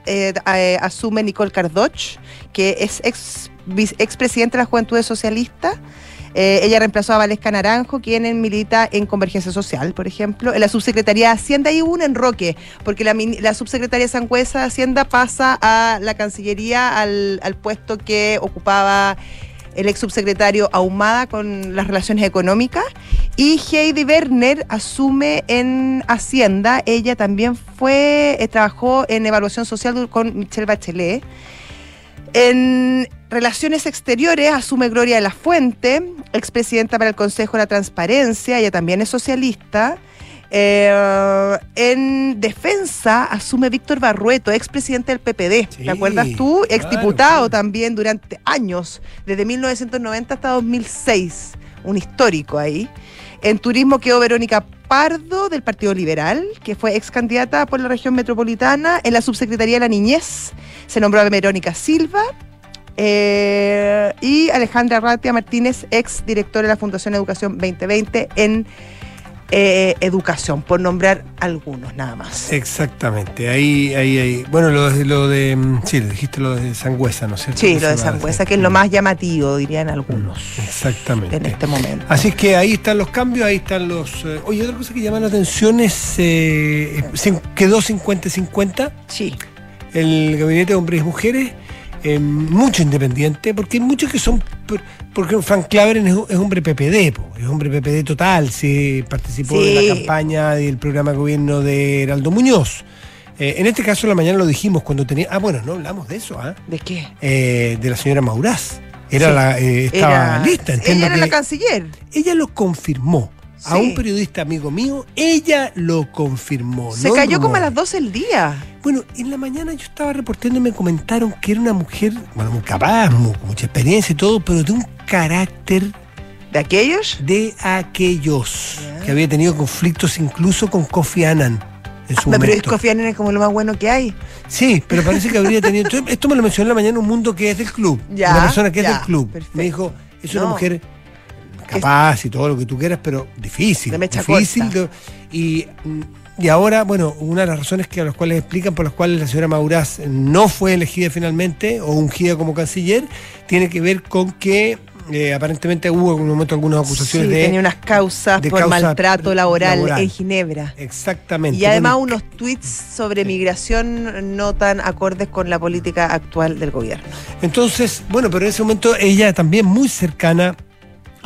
eh, eh, asume Nicole Cardoch, que es ex, expresidenta de la Juventud Socialista. Eh, ella reemplazó a Valesca Naranjo, quien milita en Convergencia Social, por ejemplo. En la subsecretaría de Hacienda hay un enroque, porque la, la subsecretaria Sangüesa de Hacienda pasa a la Cancillería, al, al puesto que ocupaba el ex subsecretario Ahumada con las relaciones económicas. Y Heidi Werner asume en Hacienda. Ella también fue, eh, trabajó en evaluación social con Michelle Bachelet. En Relaciones Exteriores asume Gloria de la Fuente, expresidenta para el Consejo de la Transparencia, ella también es socialista. Eh, en Defensa asume Víctor Barrueto, expresidente del PPD. Sí, ¿Te acuerdas tú? Exdiputado también durante años, desde 1990 hasta 2006. Un histórico ahí. En turismo quedó Verónica Pardo del Partido Liberal, que fue ex candidata por la región metropolitana. En la subsecretaría de la Niñez se nombró a Verónica Silva. Eh, y Alejandra Ratia Martínez, ex directora de la Fundación Educación 2020 en eh, educación, por nombrar algunos nada más. Exactamente, ahí, ahí, ahí. Bueno, lo de, lo de mm, sí, dijiste lo de Sangüesa, ¿no es cierto? Sí, lo de Sangüesa, que es lo más llamativo, dirían algunos, Exactamente. en este momento. Así es que ahí están los cambios, ahí están los... eh, oye, otra cosa que llama la atención es... eh, cin- quedó 50-50 Sí, el gabinete de hombres y mujeres, eh, mucho independiente, porque hay muchos que son... por- Porque Frank Claveren es, es hombre PPD, po, es hombre PPD total, sí, participó Sí. de la campaña del programa de gobierno de Heraldo Muñoz. Eh, en este caso, la mañana lo dijimos cuando tenía... Ah, bueno, no hablamos de eso, ¿ah? ¿de qué? Eh, de la señora Mauraz. Era Sí. la, eh, estaba Era- lista, entiendo Ella era que- la canciller. ella lo confirmó. A un periodista amigo mío, ella lo confirmó. Se no cayó como a las 12 del día. Bueno, en la mañana yo estaba reportando y me comentaron que era una mujer, bueno, muy capaz, mu- con mucha experiencia y todo, pero de un carácter ¿De aquellos? de aquellos Ya. que había tenido conflictos incluso con Kofi Annan en su No, pero. Kofi Annan es como lo más bueno que hay. Sí, pero parece que habría tenido. Esto me lo mencionó en la mañana un mundo que es del club. Ya, una persona que es del club. perfecto. Me dijo, es una No. mujer capaz y todo lo que tú quieras, pero difícil. De mecha difícil. de- y, mm, y ahora, bueno, una de las razones que a las cuales explican por las cuales la señora Mauraz no fue elegida finalmente o ungida como canciller, tiene que ver con que eh, aparentemente hubo en un momento algunas acusaciones Sí, de. tenía unas causas por causa maltrato laboral, laboral. en Ginebra. Exactamente. Y además Bueno, unos tweets sobre migración no tan acordes con la política actual del gobierno. Entonces, bueno, pero en ese momento ella también muy cercana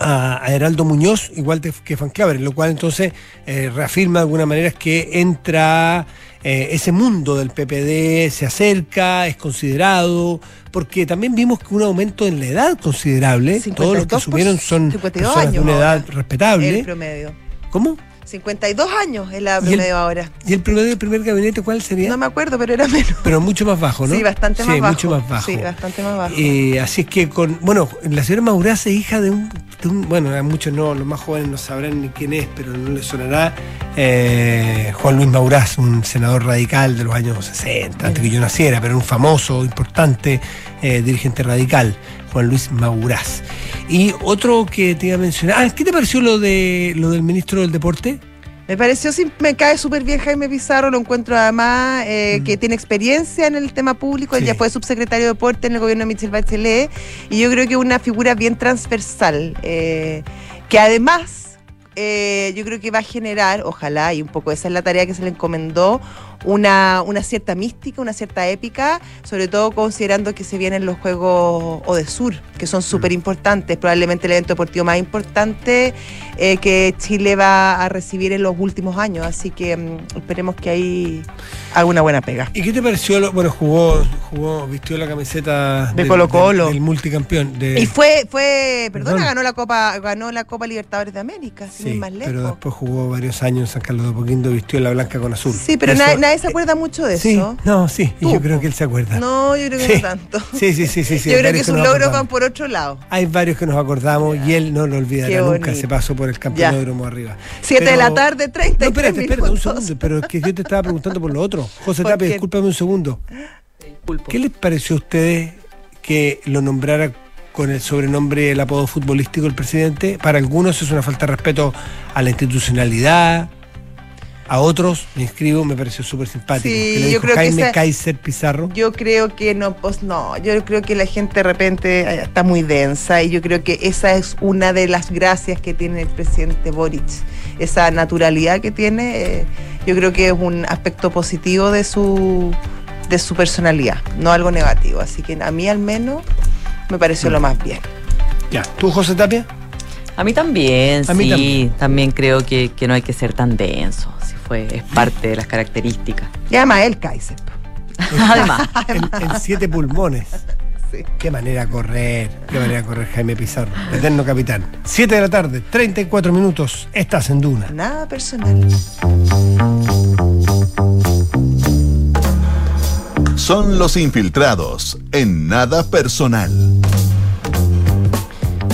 a, a Heraldo Muñoz, igual de- que Van Claver, lo cual entonces eh, reafirma de alguna manera que entra eh, ese mundo del PPD, se acerca, es considerado, porque también vimos que un aumento en la edad considerable, todos los que 52%, subieron son 52 personas de una años edad ahora. respetable. El promedio. ¿Cómo? 52 años es la ¿Y el- promedio ahora. ¿Y el promedio del primer gabinete cuál sería? No me acuerdo, pero era menos. Pero mucho más bajo, ¿no? Sí, bastante más Sí, bajo. mucho más bajo. Sí, bastante más bajo. Eh, así es que con, bueno, la señora Mauraz es hija de un, de un- bueno, a muchos no, los más jóvenes no sabrán ni quién es, pero no les sonará eh, Juan Luis Mauraz, un senador radical de los años 60, antes que yo naciera, pero un famoso, importante eh, dirigente radical, Juan Luis Mauraz. Y otro que te iba a mencionar, ah, ¿qué te pareció lo de lo del ministro del deporte? Me pareció, sí, me cae súper bien Jaime Pizarro, lo encuentro además eh, que tiene experiencia en el tema público, él Mm. Sí. ya fue subsecretario de deporte en el gobierno de Michelle Bachelet, y yo creo que es una figura bien transversal, eh, que además eh, yo creo que va a generar, ojalá, y un poco esa es la tarea que se le encomendó, una, una cierta mística, una cierta épica, sobre todo considerando que se vienen los Juegos Odesur, que son súper importantes, probablemente el evento deportivo más importante eh, que Chile va a recibir en los últimos años, así que mm, esperemos que ahí haga una buena pega. ¿Y qué te pareció? lo- bueno, jugó, jugó, vistió la camiseta De del- Colo-Colo. del, del multicampeón. De, Y fue, fue, perdona, Perdón. ganó la Copa, ganó la Copa Libertadores de América, sin ir Sí, más lejos. pero después jugó varios años en San Carlos de Apoquindo, vistió la blanca con azul. Sí, pero nadie, nadie se acuerda mucho de Sí, eso. no, sí, Tú, yo creo que él se acuerda. No, yo creo que Sí. no tanto. Sí, sí, sí, sí. sí, yo creo que sus logros van por otro lado. Hay varios que nos acordamos y él no lo olvidará nunca, se pasó por el campeonódromo arriba. Siete de la tarde, 30 No, espérate, espérate, un segundo, pero es que yo te estaba preguntando por lo otro. José ¿Por Tapia, qué? discúlpame un segundo. ¿Qué les pareció a ustedes que lo nombrara con el sobrenombre, el apodo futbolístico del presidente? Para algunos es una falta de respeto a la institucionalidad. A otros, me inscribo, me pareció súper simpático. Sí, que le yo creo que Jaime esa- Kaiser Pizarro. Yo creo que no, pues no, yo creo que la gente de repente eh, está muy densa y yo creo que esa es una de las gracias que tiene el presidente Boric, esa naturalidad que tiene, eh, yo creo que es un aspecto positivo de su de su personalidad, no algo negativo, así que a mí al menos me pareció Mm. lo más bien. Ya. ¿Tú, José Tapia? A mí también, A mí sí. también. También. creo que, que no hay que ser tan denso. Si fue, es parte de las características. Y además el Kaiser. Además, En, en siete pulmones. Sí. Qué manera de correr, qué manera de correr Jaime Pizarro, eterno capitán. Siete de la tarde, 34 minutos, estás en Duna. Nada personal. Son los infiltrados en nada personal.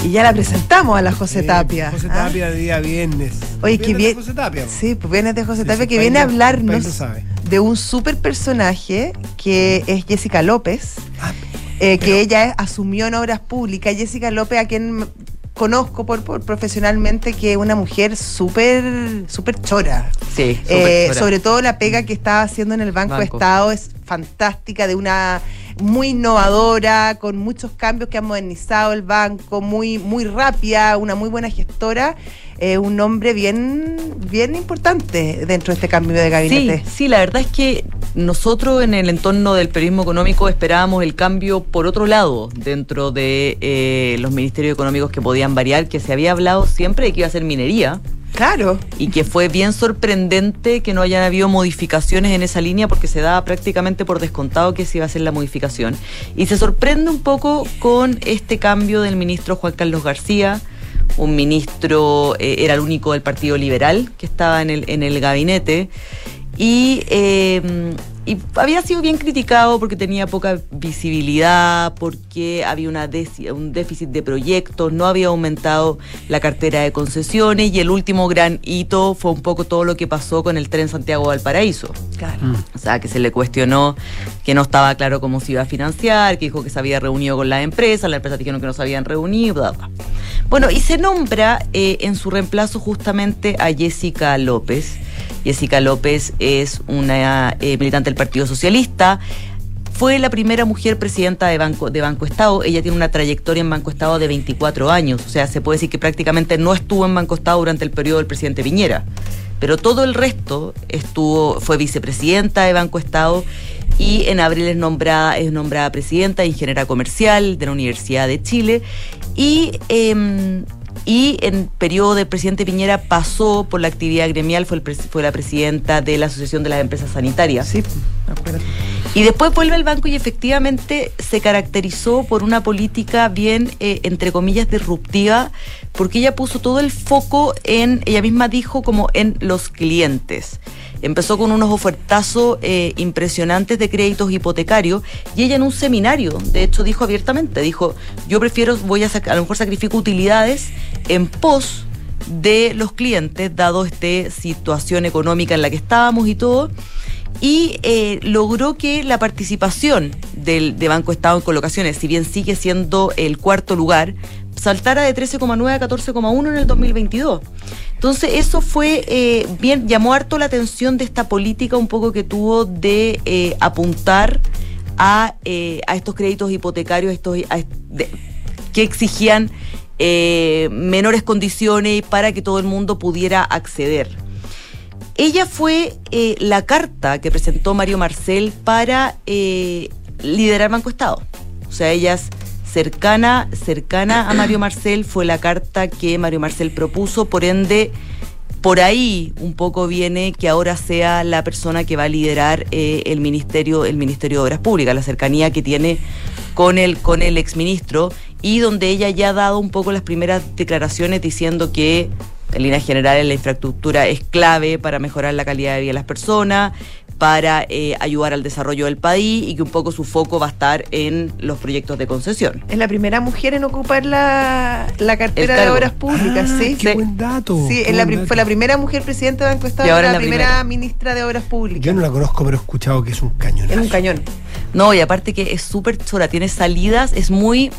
Y ya la presentamos a la José Tapia. José ¿ah? Tapia de día viernes. Oye, que Viernes de bien. José Tapia. Sí, pues viene de José Tapia que viene a hablarnos de un super personaje que es Jessica López, Ah, eh, que ella asumió en obras públicas. Jessica López, a quien conozco por, por profesionalmente, que es una mujer súper súper chora. Sí, Eh, chora. sobre todo la pega que estaba haciendo en el Banco, Banco. Estado es fantástica, de una muy innovadora, con muchos cambios que ha modernizado el banco, muy, muy rápida, una muy buena gestora, eh, un nombre bien, bien importante dentro de este cambio de Sí, gabinete. sí, la verdad es que nosotros en el entorno del periodismo económico esperábamos el cambio por otro lado dentro de eh, los ministerios económicos que podían variar, que se había hablado siempre de que iba a ser minería Claro. y que fue bien sorprendente que no hayan habido modificaciones en esa línea porque se daba prácticamente por descontado que se iba a hacer la modificación. Y se sorprende un poco con este cambio del ministro Juan Carlos García, un ministro, eh, era el único del Partido Liberal que estaba en el, en el gabinete. Y, eh, y había sido bien criticado porque tenía poca visibilidad, porque había una un déficit de proyectos, no había aumentado la cartera de concesiones y el último gran hito fue un poco todo lo que pasó con el tren Santiago-Valparaíso. Claro. O sea, que se le cuestionó que no estaba claro cómo se iba a financiar, que dijo que se había reunido con la empresa, la empresa dijeron que no se habían reunido, bla, bla. Bueno, y se nombra eh, en su reemplazo justamente a Jessica López. Jessica López es una eh, militante del Partido Socialista. Fue la primera mujer presidenta de Banco, de Banco Estado. Ella tiene una trayectoria en Banco Estado de 24 años. O sea, se puede decir que prácticamente no estuvo en Banco Estado durante el periodo del presidente Piñera. Pero todo el resto estuvo, fue vicepresidenta de Banco Estado y en abril es nombrada, es nombrada presidenta de Ingeniería Comercial de la Universidad de Chile. Y em, y en periodo del presidente Piñera pasó por la actividad gremial, fue, el fue la presidenta de la Asociación de las Empresas Sanitarias. Sí, acuerdo. Y después vuelve al banco y efectivamente se caracterizó por una política bien, eh, entre comillas, disruptiva, porque ella puso todo el foco en, ella misma dijo, como en los clientes. Empezó con unos ofertazos eh, impresionantes de créditos hipotecarios y ella en un seminario, de hecho, dijo abiertamente, dijo, yo prefiero, voy a, a lo mejor sacrifico utilidades en pos de los clientes, dado esta situación económica en la que estábamos y todo y eh, logró que la participación del, de Banco Estado en colocaciones, si bien sigue siendo el cuarto lugar, saltara de 13,9 a 14,1 en el 2022. Entonces eso fue eh, bien, llamó harto la atención de esta política un poco que tuvo de eh, apuntar a, a estos créditos hipotecarios, estos, que exigían eh, menores condiciones para que todo el mundo pudiera acceder. Ella fue eh, la carta que presentó Mario Marcel para eh, liderar Banco Estado. O sea, ella es cercana, cercana a Mario Marcel, fue la carta que Mario Marcel propuso, por ende, por ahí un poco viene que ahora sea la persona que va a liderar el ministerio, el Ministerio de Obras Públicas, la cercanía que tiene con el, con el exministro, y donde ella ya ha dado un poco las primeras declaraciones diciendo que en líneas generales la infraestructura es clave para mejorar la calidad de vida de las personas, para eh, ayudar al desarrollo del país y que un poco su foco va a estar en los proyectos de concesión. Es la primera mujer en ocupar la, la cartera de obras públicas, Ah, sí. Qué Sí. buen dato. Sí, la dato. fue la primera mujer presidenta de Banco Estado Y ahora la, primera, primera. ministra de Obras Públicas. Yo no la conozco, pero he escuchado que es un cañón. Es un cañón. No, y aparte que es súper chora, tiene salidas, es muy.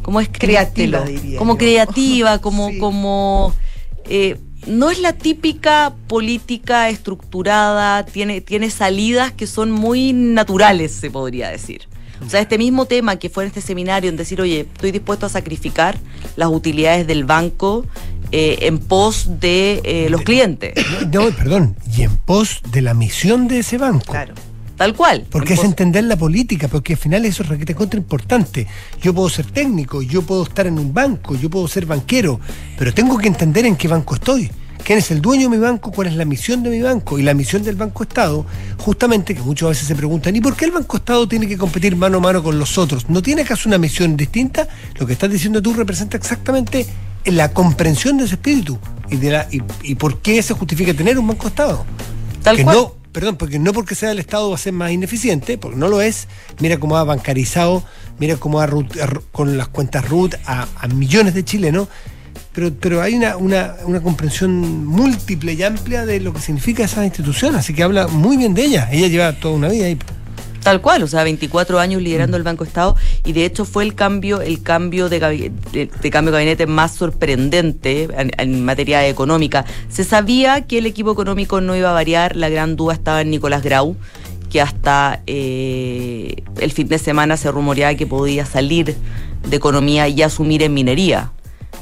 ¿Cómo es Creativa, diría Como yo. creativa, como. Sí. como eh, no es la típica política estructurada, tiene, tiene salidas que son muy naturales, se podría decir. O sea, este mismo tema que fue en este seminario, en decir, oye, estoy dispuesto a sacrificar las utilidades del banco eh, en pos de eh, los clientes. No, perdón, y en pos de la misión de ese banco. Claro. Tal cual. Porque es entender la política, porque al final eso es requete contra importante. Yo puedo ser técnico, yo puedo estar en un banco, yo puedo ser banquero, pero tengo que entender en qué banco estoy. ¿Quién es el dueño de mi banco? ¿Cuál es la misión de mi banco? Y la misión del Banco Estado, justamente que muchas veces se preguntan, ¿y por qué el Banco Estado tiene que competir mano a mano con los otros? ¿No tiene acaso una misión distinta? Lo que estás diciendo tú representa exactamente la comprensión de ese espíritu y, de la, y, y por qué se justifica tener un Banco Estado. Tal que cual. no perdón, porque no porque sea el Estado va a ser más ineficiente, porque no lo es. Mira cómo ha bancarizado, mira cómo ha ru- con las cuentas RUT a, a millones de chilenos. Pero, pero hay una, una, una comprensión múltiple y amplia de lo que significa esa institución, así que habla muy bien de ella. Ella lleva toda una vida ahí. Tal cual, o sea, 24 años liderando el Banco Estado y de hecho fue el cambio, el cambio de, de- de cambio de gabinete más sorprendente en, en materia económica. Se sabía que el equipo económico no iba a variar, la gran duda estaba en Nicolás Grau, que hasta eh, el fin de semana se rumoreaba que podía salir de economía y asumir en minería.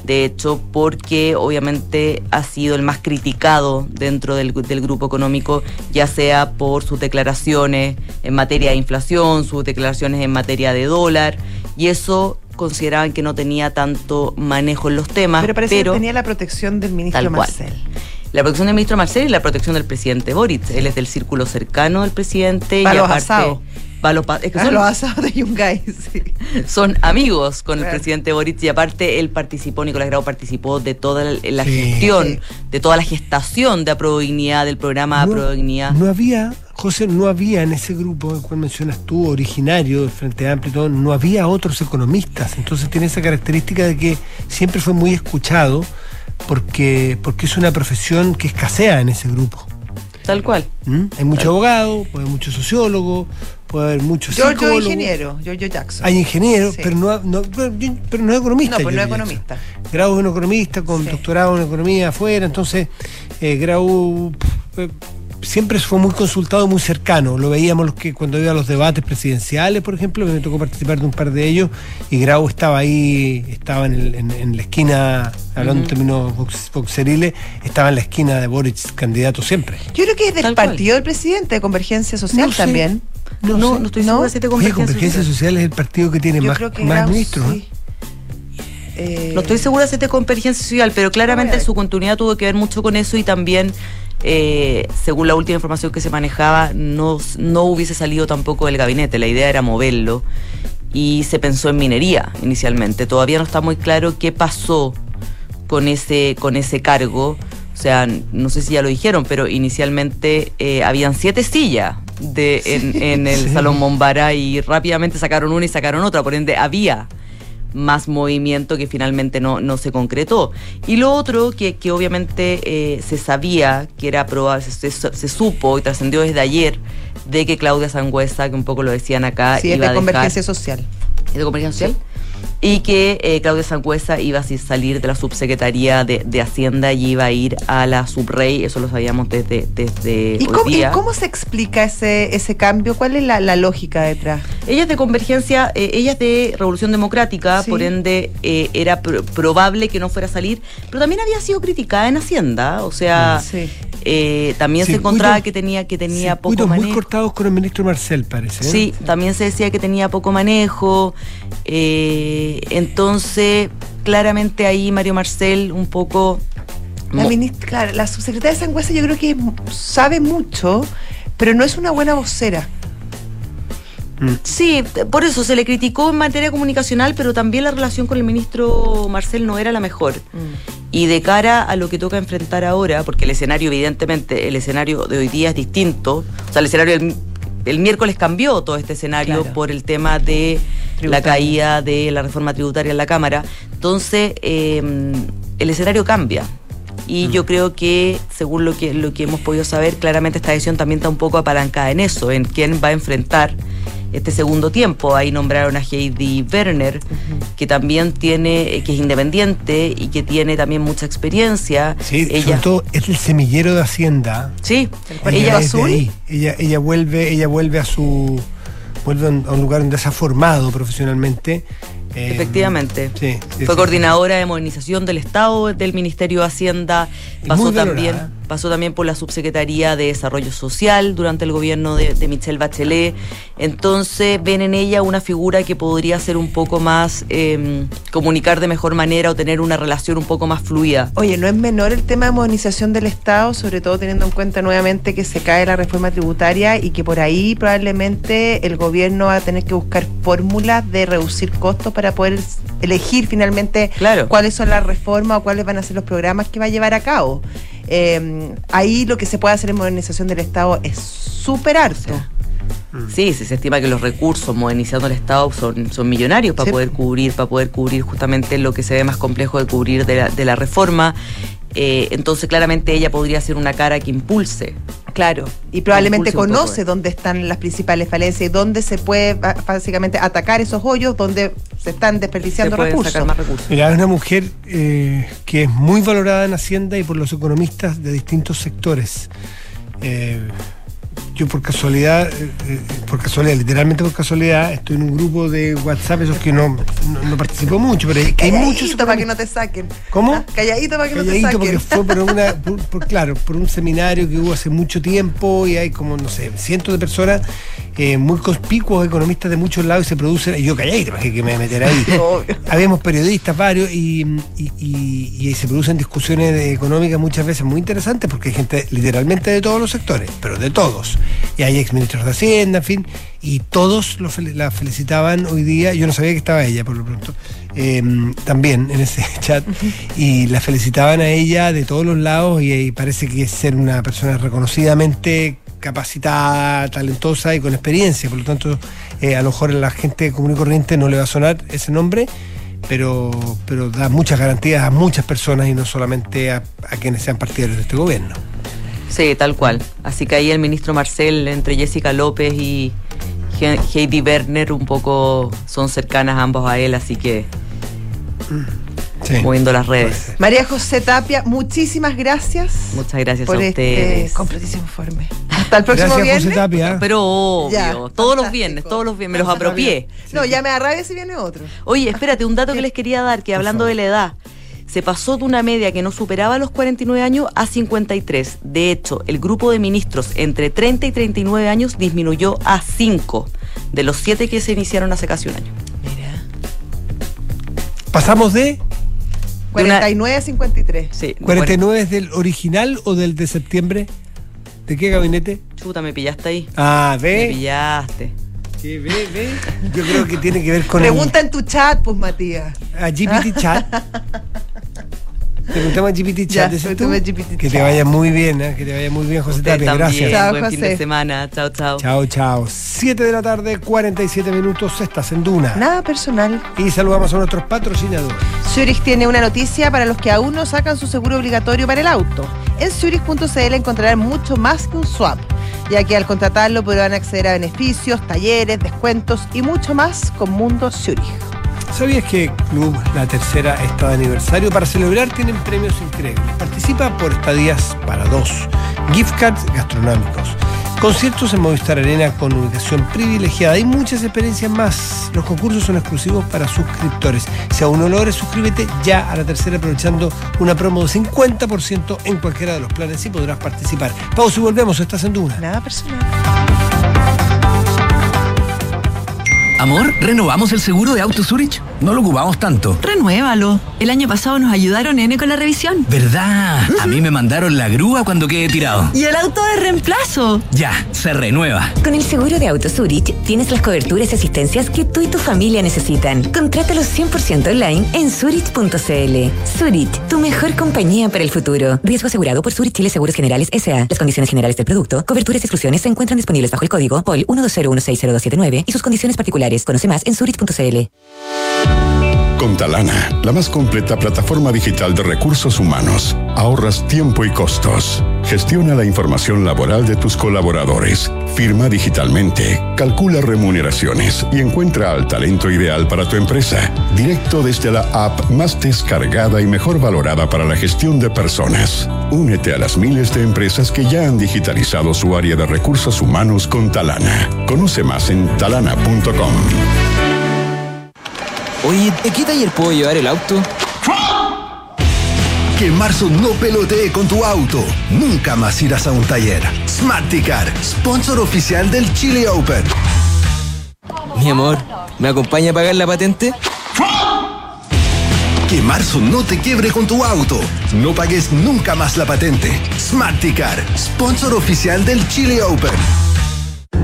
De hecho, porque obviamente ha sido el más criticado dentro del, del grupo económico, ya sea por sus declaraciones en materia de inflación, sus declaraciones en materia de dólar, y eso consideraban que no tenía tanto manejo en los temas. Pero parece que tenía la protección del ministro. Marcel. La protección del ministro Marcel y la protección del presidente Boric. Él es del círculo cercano del presidente y aparte. los es que Ah, son, los asados de Yungay, sí. son amigos con el presidente Boric y aparte él participó, Nicolás Grau participó de toda la, Sí. gestión, de toda la gestación de Aprodignidad, del programa No, Aprodignidad. no había, José, no había en ese grupo, el cual mencionas tú, originario del Frente Amplio, y todo, no había otros economistas. Entonces tiene esa característica de que siempre fue muy escuchado porque, porque es una profesión que escasea en ese grupo. Tal cual. ¿Mm? Hay mucho abogado, puede haber mucho sociólogo, puede haber mucho Giorgio psicólogo. ingeniero, Giorgio Jackson. Hay ingenieros, Sí. pero, no, no- pero, pero no es economista. No, pues no es Giorgio economista. Jackson. Grau es un economista con Sí. doctorado en economía afuera, entonces eh, Grau eh, siempre fue muy consultado, muy cercano. Lo veíamos los que cuando iba a los debates presidenciales, por ejemplo, me tocó participar de un par de ellos y Grau estaba ahí, estaba en, el- en- en la esquina, hablando en términos box- boxeriles, estaba en la esquina de Boric, candidato siempre. Yo creo que es del Tal cual. partido del presidente, de Convergencia Social No sé. también. No, No sé. estoy segura si te convergencia Convergencia social. Social es el partido que tiene Yo más, que más Grau, ministros. Eh, No estoy segura si de convergencia social, pero claramente su continuidad tuvo que ver mucho con eso y también, eh, según la última información que se manejaba, no, no hubiese salido tampoco del gabinete. La idea era moverlo y se pensó en minería inicialmente. Todavía no está muy claro qué pasó con ese, con ese cargo. O sea, no sé si ya lo dijeron, pero inicialmente eh, habían siete sillas de, en, en el Sí. Salón Mombara y rápidamente sacaron una y sacaron otra. Por ende, había más movimiento que finalmente no, no se concretó. Y lo otro que, que obviamente eh, se sabía que era probable, se, se- se supo y trascendió desde ayer de que Claudia Sangüesa, que un poco lo decían acá, sí, es de a dejar Convergencia Social. ¿Es de Convergencia Social? Y que eh, Claudia Sangüesa iba a salir de la subsecretaría de, de Hacienda y iba a ir a la subrey, eso lo sabíamos desde, desde ¿Y hoy cómo, y cómo se explica ese, ese cambio? ¿Cuál es la, la lógica detrás? Ella es de Convergencia, eh, ella es de Revolución Democrática, Sí. por ende eh, era pr- probable que no fuera a salir, pero también había sido criticada en Hacienda, o sea, Sí. Eh, también se encontraba que tenía que tenía poco Circuitos muy manejo. cortados con el ministro Marcel, parece. ¿eh? Sí, también se decía que tenía poco manejo. eh, entonces, claramente ahí Mario Marcel un poco... La, ministra, claro, la subsecretaria de Sangüesa yo creo que sabe mucho, pero no es una buena vocera. Sí, t- por eso se le criticó en materia comunicacional, pero también la relación con el ministro Marcel no era la mejor. Y de cara a lo que toca enfrentar ahora, porque el escenario, evidentemente, el escenario de hoy día es distinto. O sea, el escenario del el miércoles cambió todo este escenario Claro. por el tema de la caída de la reforma tributaria en la Cámara. Entonces, eh, el escenario cambia. Y yo creo que, según lo que, lo que hemos podido saber, claramente esta decisión también está un poco apalancada en eso, en quién va a enfrentar este segundo tiempo. Ahí nombraron a Heidi Werner, que también tiene, que es independiente y que tiene también mucha experiencia. Sí, ella, sobre todo es el semillero de Hacienda. sí, ella, ¿Ella azul? Ella, ella vuelve, ella vuelve a su vuelve a un lugar donde se ha formado profesionalmente. Eh, Efectivamente. Sí, sí, Fue sí. coordinadora de modernización del Estado del Ministerio de Hacienda. Pasó también, pasó también por la Subsecretaría de Desarrollo Social durante el gobierno de, de Michelle Bachelet. Entonces ven en ella una figura que podría ser un poco más eh, comunicar de mejor manera o tener una relación un poco más fluida. Oye, no es menor el tema de modernización del Estado, sobre todo teniendo en cuenta nuevamente que se cae la reforma tributaria y que por ahí probablemente el gobierno va a tener que buscar fórmulas de reducir costos para poder elegir finalmente Claro. cuáles son las reformas o cuáles van a ser los programas que va a llevar a cabo. Eh, ahí lo que se puede hacer en modernización del Estado es súper harto. Sí, sí, se estima que los recursos modernizando el Estado son, son millonarios para Sí. poder cubrir, para poder cubrir justamente lo que se ve más complejo de cubrir de la, de la reforma. Eh, entonces, claramente ella podría ser una cara que impulse. Claro, y probablemente conoce dónde están las principales falencias y dónde se puede básicamente atacar esos hoyos donde se están Se desperdiciando recursos. sacar más recursos. Mira, es una mujer eh, que es muy valorada en Hacienda y por los economistas de distintos sectores. Eh, yo por casualidad, eh, eh, por casualidad, literalmente por casualidad, estoy en un grupo de WhatsApp, esos que no, no, no participo mucho, pero hay- que hay muchos Calladito para que no te saquen. ¿Cómo? Ah, Calladito para que no te Calladito saquen. porque fue por una, por- por- claro, por un seminario que hubo hace mucho tiempo y hay como, no sé, cientos de personas eh, muy conspicuos, economistas de muchos lados y se producen, y yo calladito, para que que me meter ahí. Habíamos periodistas varios y, y- y- y se producen discusiones económicas muchas veces muy interesantes porque hay gente literalmente de todos los sectores, pero de todos. Y hay exministros de Hacienda, en fin, y todos lo fel- la felicitaban hoy día. Yo no sabía que estaba ella, por lo pronto, eh, también en ese chat, y la felicitaban a ella de todos los lados y, y parece que es ser una persona reconocidamente capacitada, talentosa y con experiencia. Por lo tanto, eh, a lo mejor a la gente común y corriente no le va a sonar ese nombre, pero, pero da muchas garantías a muchas personas y no solamente a, a quienes sean partidarios de este gobierno. Sí, tal cual. Así que ahí el ministro Marcel, entre Jessica López y Heidi Werner, un poco son cercanas ambos a él, así que Sí. moviendo las redes. María José Tapia, muchísimas gracias Muchas gracias por a este ustedes. completísimo informe. Hasta el próximo Gracias, viernes. José Tapia. Pero obvio, Ya, todos los viernes, todos los viernes, me los apropié. No, ya me da rabia si viene otro. Oye, espérate, un dato que les quería dar, que hablando de la edad, se pasó de una media que no superaba los 49 años a 53. De hecho, el grupo de ministros entre 30 y 39 años disminuyó a 5 de los 7 que se iniciaron hace casi un año. Mira. Pasamos de De una- 49 a 53. Sí, 49 es del original o del de septiembre. ¿De qué gabinete? Chuta, me pillaste ahí. Ah, Me ve. pillaste. ¿Qué ve, ve? Yo creo que tiene que ver con Pregunta en tu chat, pues Matías. a GPT Chat. Preguntamos a GPT Ya, Chat. ¿dices tú? preguntame a GPT Que te Chat. vaya muy bien, ¿eh? que te vaya muy bien, José Usted Tapia. también. Gracias. Chao, Buen fin de José. semana. Chao, chao. Chao, chao. 7 de la tarde, 47 minutos. Estás en Duna. Nada personal. Y saludamos a nuestros patrocinadores. Zurich tiene una noticia para los que aún no sacan su seguro obligatorio para el auto. En Zurich.cl encontrarán mucho más que un swap, ya que al contratarlo podrán acceder a beneficios, talleres, descuentos y mucho más con Mundo Zurich. ¿Sabías que Club La Tercera está de aniversario? Para celebrar tienen premios increíbles. Participa por estadías para dos, gift cards gastronómicos, conciertos en Movistar Arena con ubicación privilegiada y muchas experiencias más. Los concursos son exclusivos para suscriptores. Si aún no lo eres, suscríbete ya a La Tercera aprovechando una promo de 50% en cualquiera de los planes y podrás participar. Pausa y volvemos. Estás en Duna. Nada personal. Amor, ¿renovamos el seguro de Auto Zurich? No lo ocupamos tanto. Renuévalo. El año pasado nos ayudaron N con la revisión. ¿Verdad? A mí me mandaron la grúa cuando quedé tirado. Y el auto de reemplazo. Ya, se renueva. Con el seguro de Auto Zurich tienes las coberturas y asistencias que tú y tu familia necesitan. Contrátalo 100% online en zurich.cl. Zurich, tu mejor compañía para el futuro. Riesgo asegurado por Zurich Chile Seguros Generales S.A. Las condiciones generales del producto, coberturas y exclusiones se encuentran disponibles bajo el código POL 120160279 y sus condiciones particulares. Conoce más en zurich.cl. Con Talana, la más completa plataforma digital de recursos humanos, ahorras tiempo y costos. Gestiona la información laboral de tus colaboradores, firma digitalmente, calcula remuneraciones y encuentra al talento ideal para tu empresa, directo desde la app más descargada y mejor valorada para la gestión de personas. Únete a las miles de empresas que ya han digitalizado su área de recursos humanos con Talana. Conoce más en talana.com. Oye, ¿de qué taller puedo llevar el auto? Que en marzo no pelotee con tu auto. Nunca más irás a un taller. Smarticar, sponsor oficial del Chile Open. Mi amor, ¿me acompaña a pagar la patente? Que marzo no te quiebre con tu auto. No pagues nunca más la patente. Smarticar, sponsor oficial del Chile Open.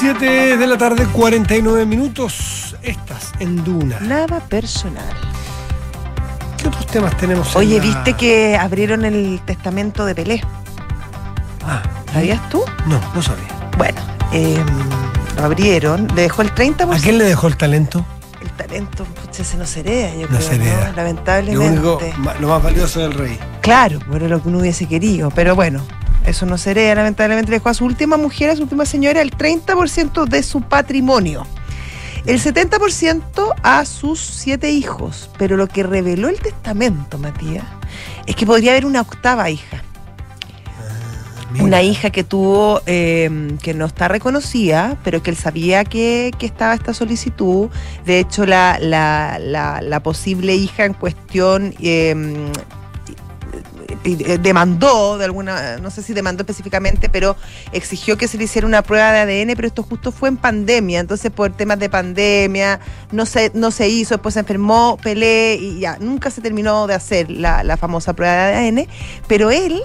7 de la tarde, 49 minutos. Estás en Duna. Nada personal. ¿Qué otros temas tenemos? en Oye, la- ¿viste que abrieron el testamento de Pelé? Ah, ¿Sabías tú? No, no sabía. Bueno, eh, lo abrieron, le dejó el 30%. ¿A quién le dejó el talento? El talento, pucha, se nos hereda, yo No creo, se hereda. ¿no? Lo, Lamentablemente. único, lo más valioso del rey. Claro, era lo que uno hubiese querido, pero bueno, eso no se hereda, lamentablemente le dejó a su última mujer, a su última señora, el 30% de su patrimonio. El 70% a sus siete hijos. Pero lo que reveló el testamento, Matías, es que podría haber una octava hija. Una hija que tuvo, eh, que no está reconocida, pero que él sabía que, que estaba esta solicitud. De hecho, la, la, la, la posible hija en cuestión eh, demandó de alguna, no sé si demandó específicamente, pero exigió que se le hiciera una prueba de ADN, pero esto justo fue en pandemia, entonces por temas de pandemia no se, no se hizo, después se enfermó, Pelé y ya, nunca se terminó de hacer la, la famosa prueba de ADN, pero él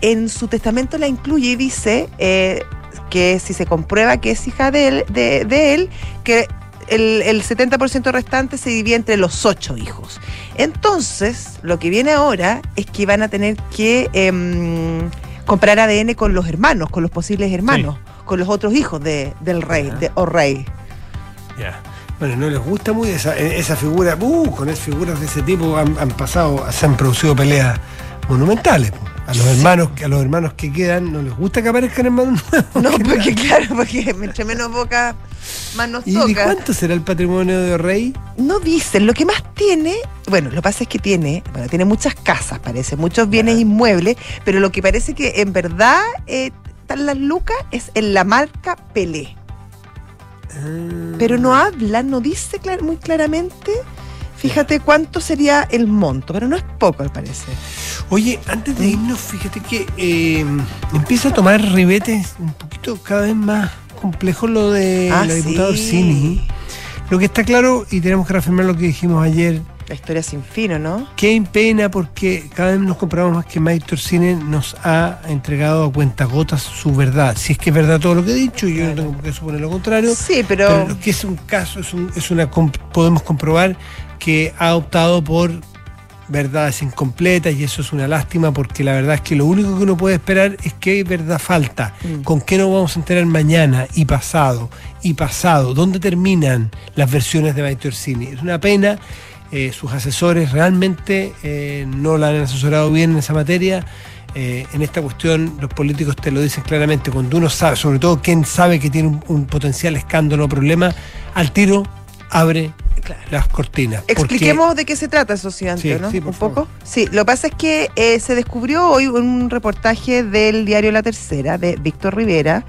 en su testamento la incluye y dice eh, que si se comprueba que es hija de él, de él que el, el 70% restante se divide entre los ocho hijos. Entonces, lo que viene ahora es que van a tener que em, comprar ADN con los hermanos, con los posibles hermanos, con los otros hijos de- del rey, de, o rey. Ya. Bueno, no les gusta muy esa, esa figura. Uh, con esas figuras de ese tipo han, han pasado, se han producido peleas monumentales. A los hermanos, a los hermanos que quedan, no les gusta que aparezcan hermanos nuevos. No, porque claro, porque entre menos boca, más nos ¿Y, toca. y cuánto será el patrimonio de Rey? No dicen, lo que más tiene, bueno, lo que pasa es que tiene, bueno, tiene muchas casas, parece, muchos bienes inmuebles, pero lo que parece que en verdad eh, están las lucas es en la marca Pelé. Pero no habla, no dice clar- muy claramente, fíjate cuánto sería el monto, pero no es poco al parecer. Oye, antes de irnos, fíjate que eh, empieza a tomar ribetes un poquito cada vez más complejo lo de Ah, la diputada sí. Orsini. Lo que está claro, y tenemos que reafirmar lo que dijimos ayer, La historia sin fin, ¿o ¿no? Qué pena porque cada vez nos comprobamos más que Mike Torsine nos ha entregado a cuentagotas su verdad. Si es que es verdad todo lo que he dicho, yo no tengo por qué suponer lo contrario. Sí, pero- lo que es un caso, es, un- es una comp- podemos comprobar que ha optado por verdades incompletas y eso es una lástima porque la verdad es que lo único que uno puede esperar es que verdad falta. Mm. ¿Con qué nos vamos a enterar mañana y pasado y pasado? ¿Dónde terminan las versiones de Mike Orsini? Es una pena. eh, sus asesores realmente eh, no la han asesorado bien en esa materia. Eh, en esta cuestión los políticos te lo dicen claramente, cuando uno sabe, sobre todo quien sabe que tiene un, un potencial escándalo o problema, al tiro abre las cortinas. porque- Expliquemos de qué se trata eso sí, antes, Sí, ¿no? sí, un poco. Sí, lo que pasa es que eh, se descubrió hoy un reportaje del diario La Tercera, de Víctor Rivera,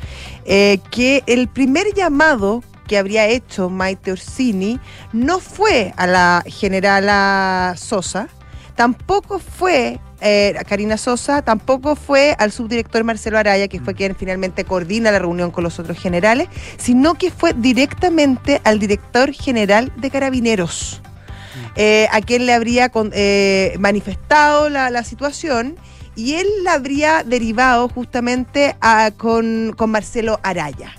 eh, que el primer llamado que habría hecho Maite Orsini no fue a la generala Sosa, tampoco fue eh, Karina Sosa, tampoco fue al subdirector Marcelo Araya, que fue quien finalmente coordina la reunión con los otros generales, sino que fue directamente al director general de Carabineros eh, a quien le habría con- eh, manifestado la, la situación y él la habría derivado justamente a- con, con Marcelo Araya.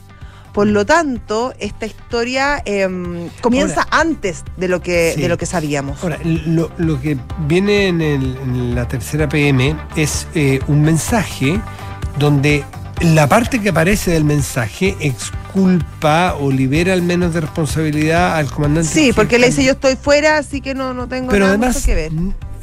Por lo tanto, esta historia em, comienza Ahora- antes de lo que, Sí. de lo que sabíamos. Ahora, lo, lo que viene en, el- en la tercera PM es eh, un mensaje donde la parte que aparece del mensaje exculpa o libera al menos de responsabilidad al comandante. Sí, porque le dice yo estoy fuera, así que no, no tengo Pero nada además, que ver.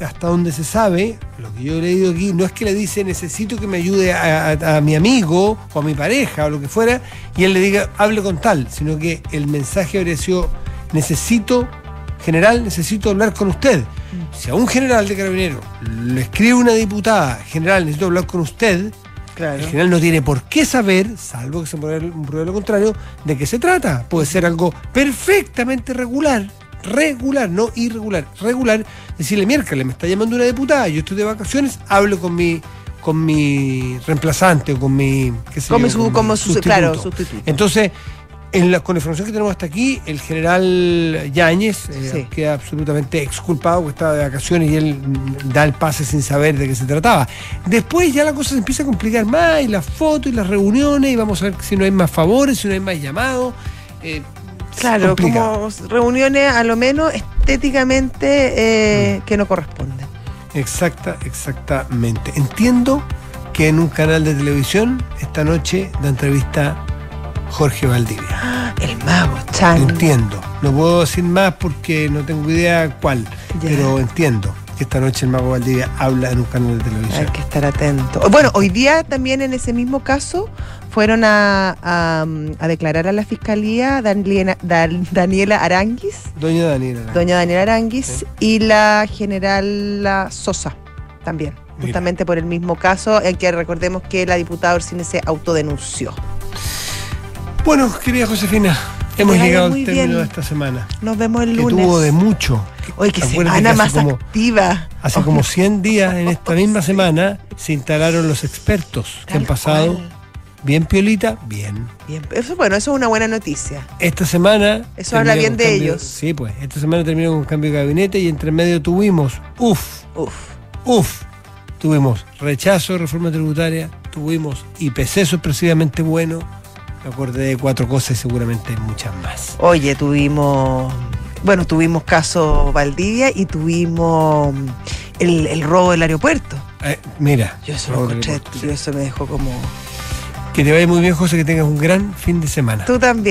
hasta donde se sabe, lo que yo he leído aquí, no es que le dice necesito que me ayude a, a- a mi amigo o a mi pareja o lo que fuera, y él le diga hable con tal, sino que el mensaje habría sido necesito, general, necesito hablar con usted. Mm. Si a un general de carabinero le escribe una diputada, general, necesito hablar con usted, Claro. El general no tiene por qué saber, salvo que se pruebe lo contrario, de qué se trata. Puede ser algo perfectamente regular, regular, no irregular, regular. Decirle, miércoles, me está llamando una diputada, yo estoy de vacaciones, hablo con mi con mi reemplazante o con mi, qué sé yo, mi su- como su- claro, sustituto. Entonces, en la, con la información que tenemos hasta aquí, el general Yáñez eh, Sí. queda absolutamente exculpado porque estaba de vacaciones y él mm, da el pase sin saber de qué se trataba. Después ya la cosa se empieza a complicar más, y las fotos y las reuniones, y vamos a ver si no hay más favores, si no hay más llamados. eh, Claro, complicado. como reuniones a lo menos estéticamente eh, que no corresponden. Exacta, exactamente. Entiendo que en un canal de televisión esta noche da entrevista Jorge Valdivia. El mago, Chan. Entiendo. No puedo decir más porque no tengo idea cuál, Ya. pero entiendo que esta noche el mago Valdivia habla en un canal de televisión. Hay que estar atento. Bueno, hoy día también en ese mismo caso fueron a, a, a declarar a la fiscalía Daniela, Dan- Daniela Aranguis, Doña Daniela. doña Daniela Aranguis, y la general Sosa también, Mira. justamente por el mismo caso en que recordemos que la diputada Orsini se autodenunció. Bueno, querida Josefina, hemos llegado al término bien. de esta semana. Nos vemos el Que lunes. tuvo de mucho. Qué Acuérdate semana que más como, activa. hace como 100 días en esta misma semana se instalaron los expertos que han pasado cual. bien piolita, bien. Bien, eso, bueno, eso es una buena noticia. Esta semana. Eso habla bien de cambio- ellos. Sí, pues. Esta semana terminó con cambio de gabinete y entre medio tuvimos, uff, Uf. uff, tuvimos rechazo de reforma tributaria, tuvimos IPC sorpresivamente bueno. Me acordé de cuatro cosas y seguramente hay muchas más. Oye, tuvimos, bueno, tuvimos caso Valdivia y tuvimos el, el robo del aeropuerto. Eh, mira, Yo eso lo encontré, yo eso me dejó como... que te vaya muy bien, José, que tengas un gran fin de semana. Tú también.